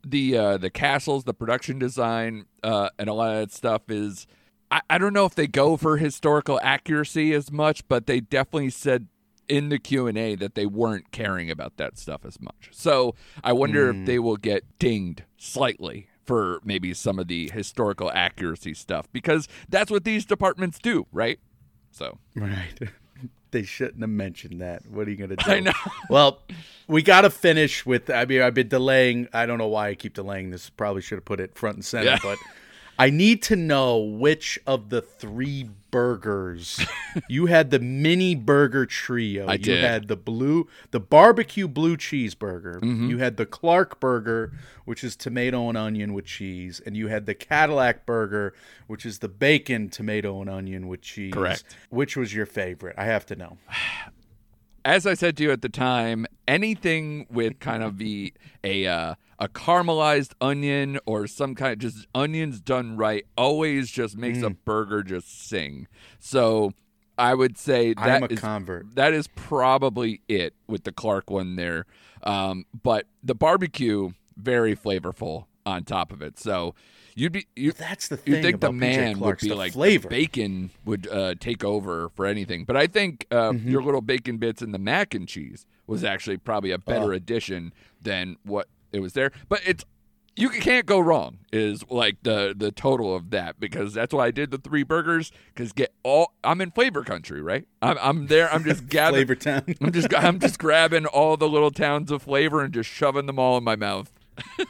the uh, the castles, the production design, uh, and a lot of that stuff is. I, I don't know if they go for historical accuracy as much, but they definitely said in the Q and A that they weren't caring about that stuff as much. So I wonder Hmm. if they will get dinged slightly for maybe some of the historical accuracy stuff because that's what these departments do, right? So Right. <laughs> they shouldn't have mentioned that. What are you going <laughs> to do? I know. Well, we got to finish with. I mean, I've been delaying. I don't know why I keep delaying this. Probably should have put it front and center, Yeah. but I need to know which of the three burgers <laughs> you had the mini burger trio. I you did. had the blue, the barbecue blue cheeseburger. Mm-hmm. You had the Clark burger, which is tomato and onion with cheese, and you had the Cadillac burger, which is the bacon, tomato and onion with cheese. Correct. Which was your favorite? I have to know. <sighs> as I said to you at the time, anything with kind of the a uh, a caramelized onion or some kind of just onions done right always just makes Mm. a burger just sing. So I would say I'm a is, convert. That is probably it with the Clark one there. Um, but the barbecue very flavorful on top of it. So you'd be you That's the you thing think the man would be the like flavor. bacon would uh, take over for anything, but I think uh, Mm-hmm. your little bacon bits and the mac and cheese was actually probably a better Oh. addition than what it was there. But it's you can't go wrong is like the the total of that because that's why I did the three burgers because get all I'm in flavor country right I'm I'm there I'm just <laughs> gathering Flavor Town. <laughs> I'm just I'm just grabbing all the little towns of flavor and just shoving them all in my mouth. <laughs>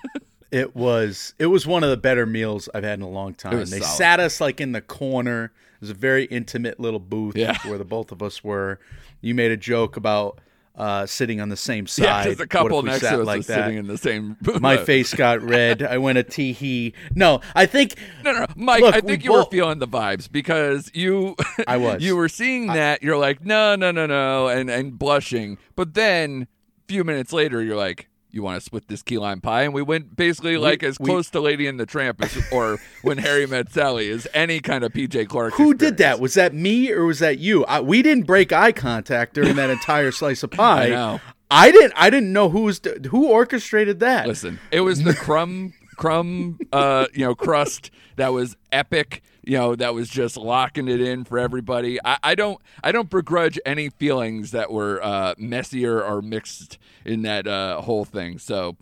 It was it was one of the better meals I've had in a long time. They solid. sat us like in the corner. It was a very intimate little booth Yeah. where the both of us were. You made a joke about uh, sitting on the same side. Yeah, just a couple next to us like was that? sitting in the same. <laughs> My face got red. I went a tee hee. No, I think No, no, no. Mike. Look, I we think you were feeling the vibes because you. <laughs> I was. you were seeing that. You're like, no, no, no, no, and and blushing. But then, a few minutes later, you're like, you want to split this key lime pie, and we went basically like as we- close to Lady and the Tramp as, or <laughs> when Harry met Sally as any kind of PJ Clark. who did that? Was that me or was that you? I, we didn't break eye contact during that entire slice of <laughs> pie. I know. I didn't. I didn't know who was who orchestrated that. Listen, it was the <laughs> crumb crumb uh you know crust that was epic you know that was just locking it in for everybody. I, I don't i don't begrudge any feelings that were uh messier or mixed in that uh whole thing. So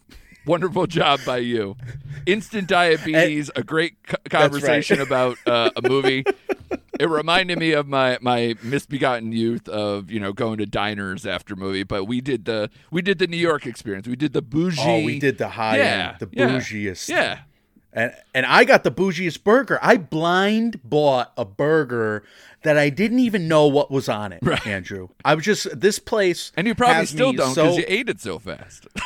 wonderful job by you. Instant diabetes a great co- conversation about <laughs> uh, a movie. It reminded me of my my misbegotten youth of you know going to diners after movie but we did the we did the new york experience. We did the bougie Oh, we did the high yeah, end, the yeah, bougiest. yeah And and I got the bougiest burger. I blind bought a burger that I didn't even know what was on it, right. Andrew. I was just this place and you probably still don't so because you ate it so fast <laughs>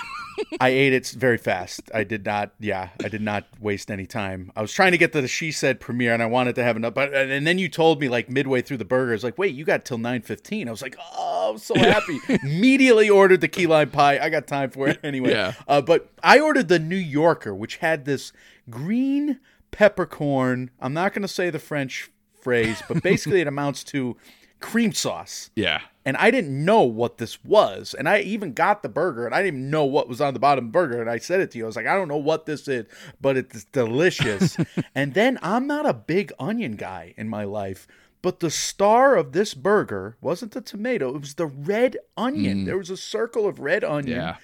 I ate it very fast. I did not yeah, I did not waste any time. I was trying to get to the She Said premiere and I wanted to have enough but and then you told me like midway through the burger, I was like, wait, you got till nine fifteen. I was like, oh, I'm so happy. <laughs> Immediately ordered the key lime pie. I got time for it anyway. Yeah. Uh, but I ordered the New Yorker, which had this green peppercorn. I'm not going to say the French phrase, but <laughs> basically it amounts to cream sauce. yeah And I didn't know what this was. And I even got the burger and I didn't even know what was on the bottom of the burger. And I said it to you. I was like, I don't know what this is, but it's delicious. <laughs> and then I'm not a big onion guy in my life. But the star of this burger wasn't the tomato, it was the red onion. Mm. There was a circle of red onion. yeah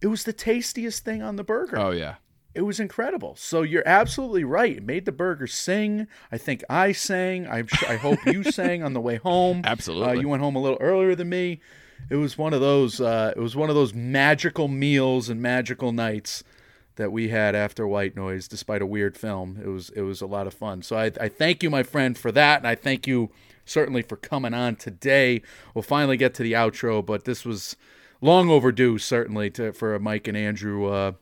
It was the tastiest thing on the burger. oh yeah It was incredible. So you're absolutely right. It made the burger sing. I think I sang. I'm sure, I hope you <laughs> sang on the way home. Absolutely. Uh, you went home a little earlier than me. It was one of those. Uh, it was one of those magical meals and magical nights that we had after White Noise, despite a weird film. It was it was a lot of fun. So I, I thank you, my friend, for that, and I thank you certainly for coming on today. We'll finally get to the outro, but this was long overdue, certainly, to for Mike and Andrew. Uh,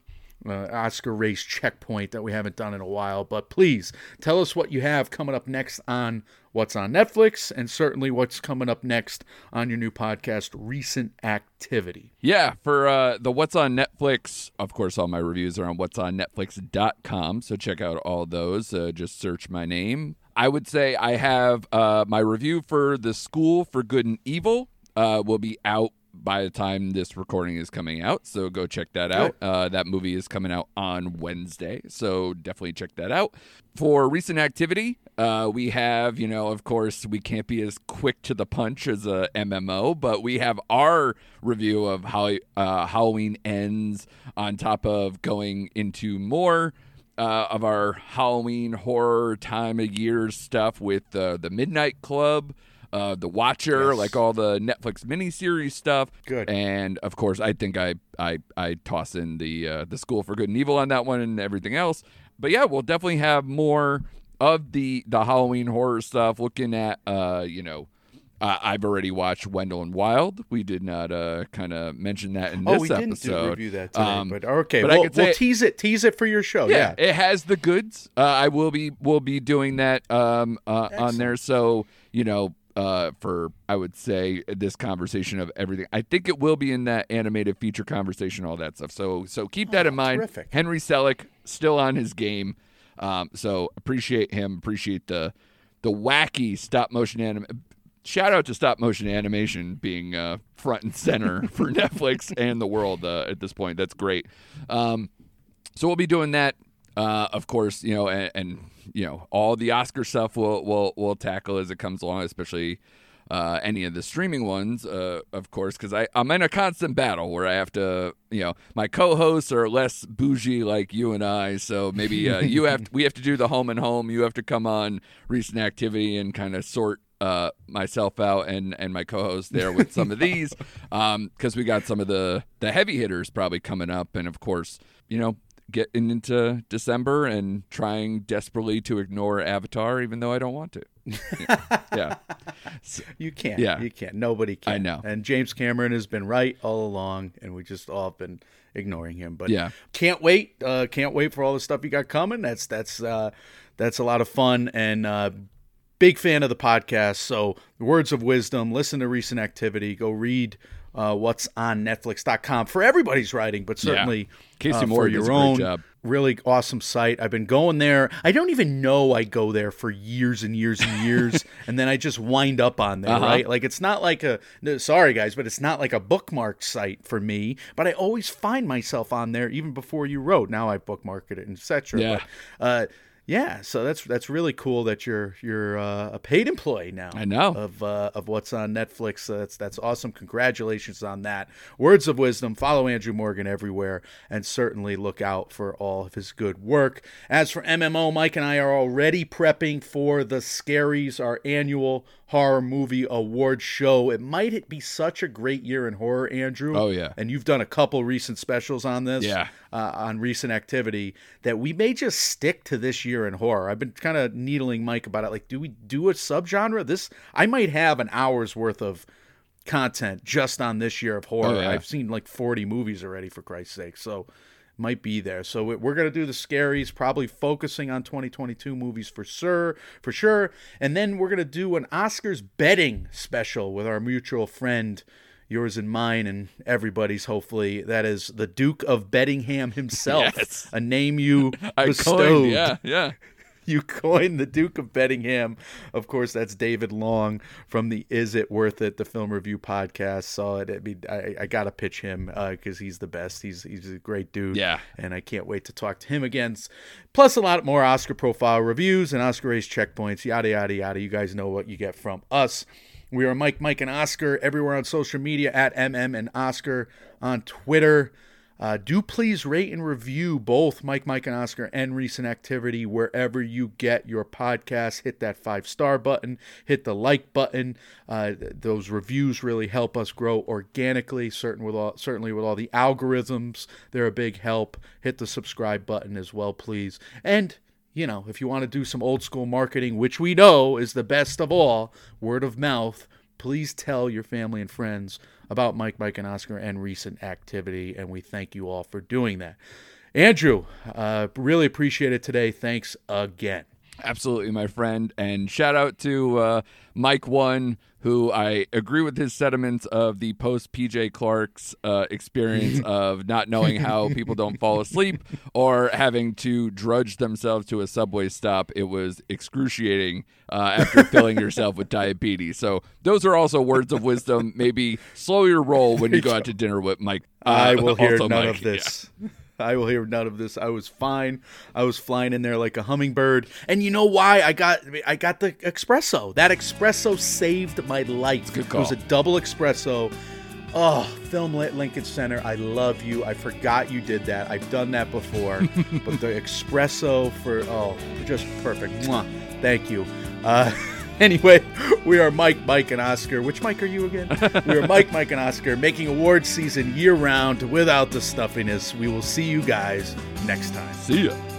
uh, Oscar race checkpoint that we haven't done in a while. But please tell us what you have coming up next on what's on Netflix, and certainly what's coming up next on your new podcast, Recent Activity. Yeah, for uh, the What's on Netflix, of course, all my reviews are on what's on Netflix.com. So check out all those. Uh, just search my name. I would say I have uh, my review for The School for Good and Evil uh, will be out by the time this recording is coming out. So go check that out. Uh, that movie is coming out on Wednesday. So definitely check that out. For recent activity, uh, we have, you know, of course, we can't be as quick to the punch as a MMO, but we have our review of how uh, Halloween ends on top of going into more uh, of our Halloween horror time of year stuff with uh, the Midnight Club, uh, the Watcher, Yes. like all the Netflix miniseries stuff. Good. And of course, I think I I I toss in the uh, the School for Good and Evil on that one and everything else. But yeah, we'll definitely have more of the the Halloween horror stuff. Looking at uh you know. Uh, I've already watched Wendell and Wild. We did not uh, kind of mention that in this oh, we didn't do, episode. review that today, Um, but okay, but we'll, could say- we'll tease it, tease it for your show. Yeah, yeah, it has the goods. Uh, I will be will be doing that um, uh, on there. So you know, uh, for I would say this conversation of everything. I think it will be in that animated feature conversation, all that stuff. So so keep that in mind. Oh, terrific. Henry Selick still on his game. Um, so appreciate him. Appreciate the the wacky stop motion anim. Shout out to stop motion animation being uh, front and center <laughs> for Netflix and the world uh, at this point. That's great. Um, so we'll be doing that, uh, of course. You know, and, and you know all the Oscar stuff we'll we'll we'll tackle as it comes along, especially uh, any of the streaming ones, uh, of course, because I I'm in a constant battle where I have to, you know, my co-hosts are less bougie like you and I, so maybe uh, you have <laughs> we have to do the home and home. You have to come on recent activity and kind of sort uh, myself out and and my co-host there with some of these <laughs> because we got some of the the heavy hitters probably coming up, and of course, you know, getting into December and trying desperately to ignore Avatar, even though I don't want to. <laughs> yeah, So, you can't. Yeah. you can't. Nobody can. I know. And James Cameron has been right all along, and we just all have been ignoring him. But Yeah. can't wait. Uh, can't wait for all the stuff you got coming. That's that's uh, that's a lot of fun and. Uh, Big fan of the podcast. So, words of wisdom, listen to recent activity, go read uh, what's on Netflix.com for everybody's writing, but certainly Kasey uh, Moore for your own. job. Really awesome site. I've been going there. I don't even know I go there for years and years and <laughs> years, and then I just wind up on there, Uh-huh. right? Like it's not like a no, sorry guys, but it's not like a bookmark site for me. But I always find myself on there even before you wrote. Now I bookmarked it, etc. Yeah. But, uh, yeah, so that's that's really cool that you're you're uh, a paid employee now. I know. of uh, of what's on Netflix. Uh, that's that's awesome. Congratulations on that. Words of wisdom. Follow Andrew Morgan everywhere, and certainly look out for all of his good work. As for MMO, Mike and I are already prepping for the Scaries, our annual horror movie award show. It might be such a great year in horror, Andrew. Oh, yeah. and you've done a couple recent specials on this Yeah. uh, on recent activity that we may just stick to this year in horror. I've been kind of needling Mike about it. Like, do we do a subgenre? This I might have an hour's worth of content just on this year of horror. Oh, yeah. I've seen like 40 movies already, for Christ's sake. So might be there. So we- we're gonna do the scaries, probably focusing on 2022 movies for sure, for sure. And then we're gonna do an Oscars betting special with our mutual friend. Yours and mine, and everybody's. Hopefully, that is the Duke of Bettingham himself. Yes. A name you <laughs> I bestowed. coined, yeah, yeah. <laughs> You coined the Duke of Bettingham. Of course, that's David Long from the Is It Worth It, the film review podcast. Saw it. I mean, I, I got to pitch him because he's the best. He's he's a great dude. Yeah. And I can't wait to talk to him again. Plus, a lot more Oscar profile reviews and Oscar race checkpoints, yada, yada, yada. You guys know what you get from us. We are Mike, Mike, and Oscar everywhere on social media at MM and Oscar on Twitter. Uh, do please rate and review both Mike, Mike, and Oscar and recent activity wherever you get your podcast. Hit that five star button, hit the like button. Uh, those reviews really help us grow organically. Certain with all, certainly with all the algorithms, they're a big help. Hit the subscribe button as well, please. And you know, if you want to do some old school marketing, which we know is the best of all, word of mouth, please tell your family and friends about Mike, Mike, and Oscar and recent activity. And we thank you all for doing that. Andrew, uh, really appreciate it today. Thanks again. Absolutely, my friend. And shout out to uh, Mike One, who I agree with his sentiments of the post PJ Clarke's uh, experience <laughs> of not knowing how people don't fall asleep <laughs> or having to drudge themselves to a subway stop. It was excruciating uh, after filling yourself with diabetes. So those are also words of wisdom. Maybe slow your roll when you go out <laughs> to dinner with Mike. uh, I will hear none Mike. of this. I will hear none of this. I was fine. I was flying in there like a hummingbird. And you know why? I got I got the espresso. That espresso saved my life. good It was a double espresso. Oh, Film Lit Lincoln Center. I love you. I forgot you did that. I've done that before. <laughs> but the espresso for oh, just perfect. Mwah. Thank you. Uh, <laughs> <laughs> anyway, we are Mike, Mike, and Oscar. Which Mike are you again? <laughs> we are Mike, Mike, and Oscar making award season year round without the stuffiness. We will see you guys next time. See ya.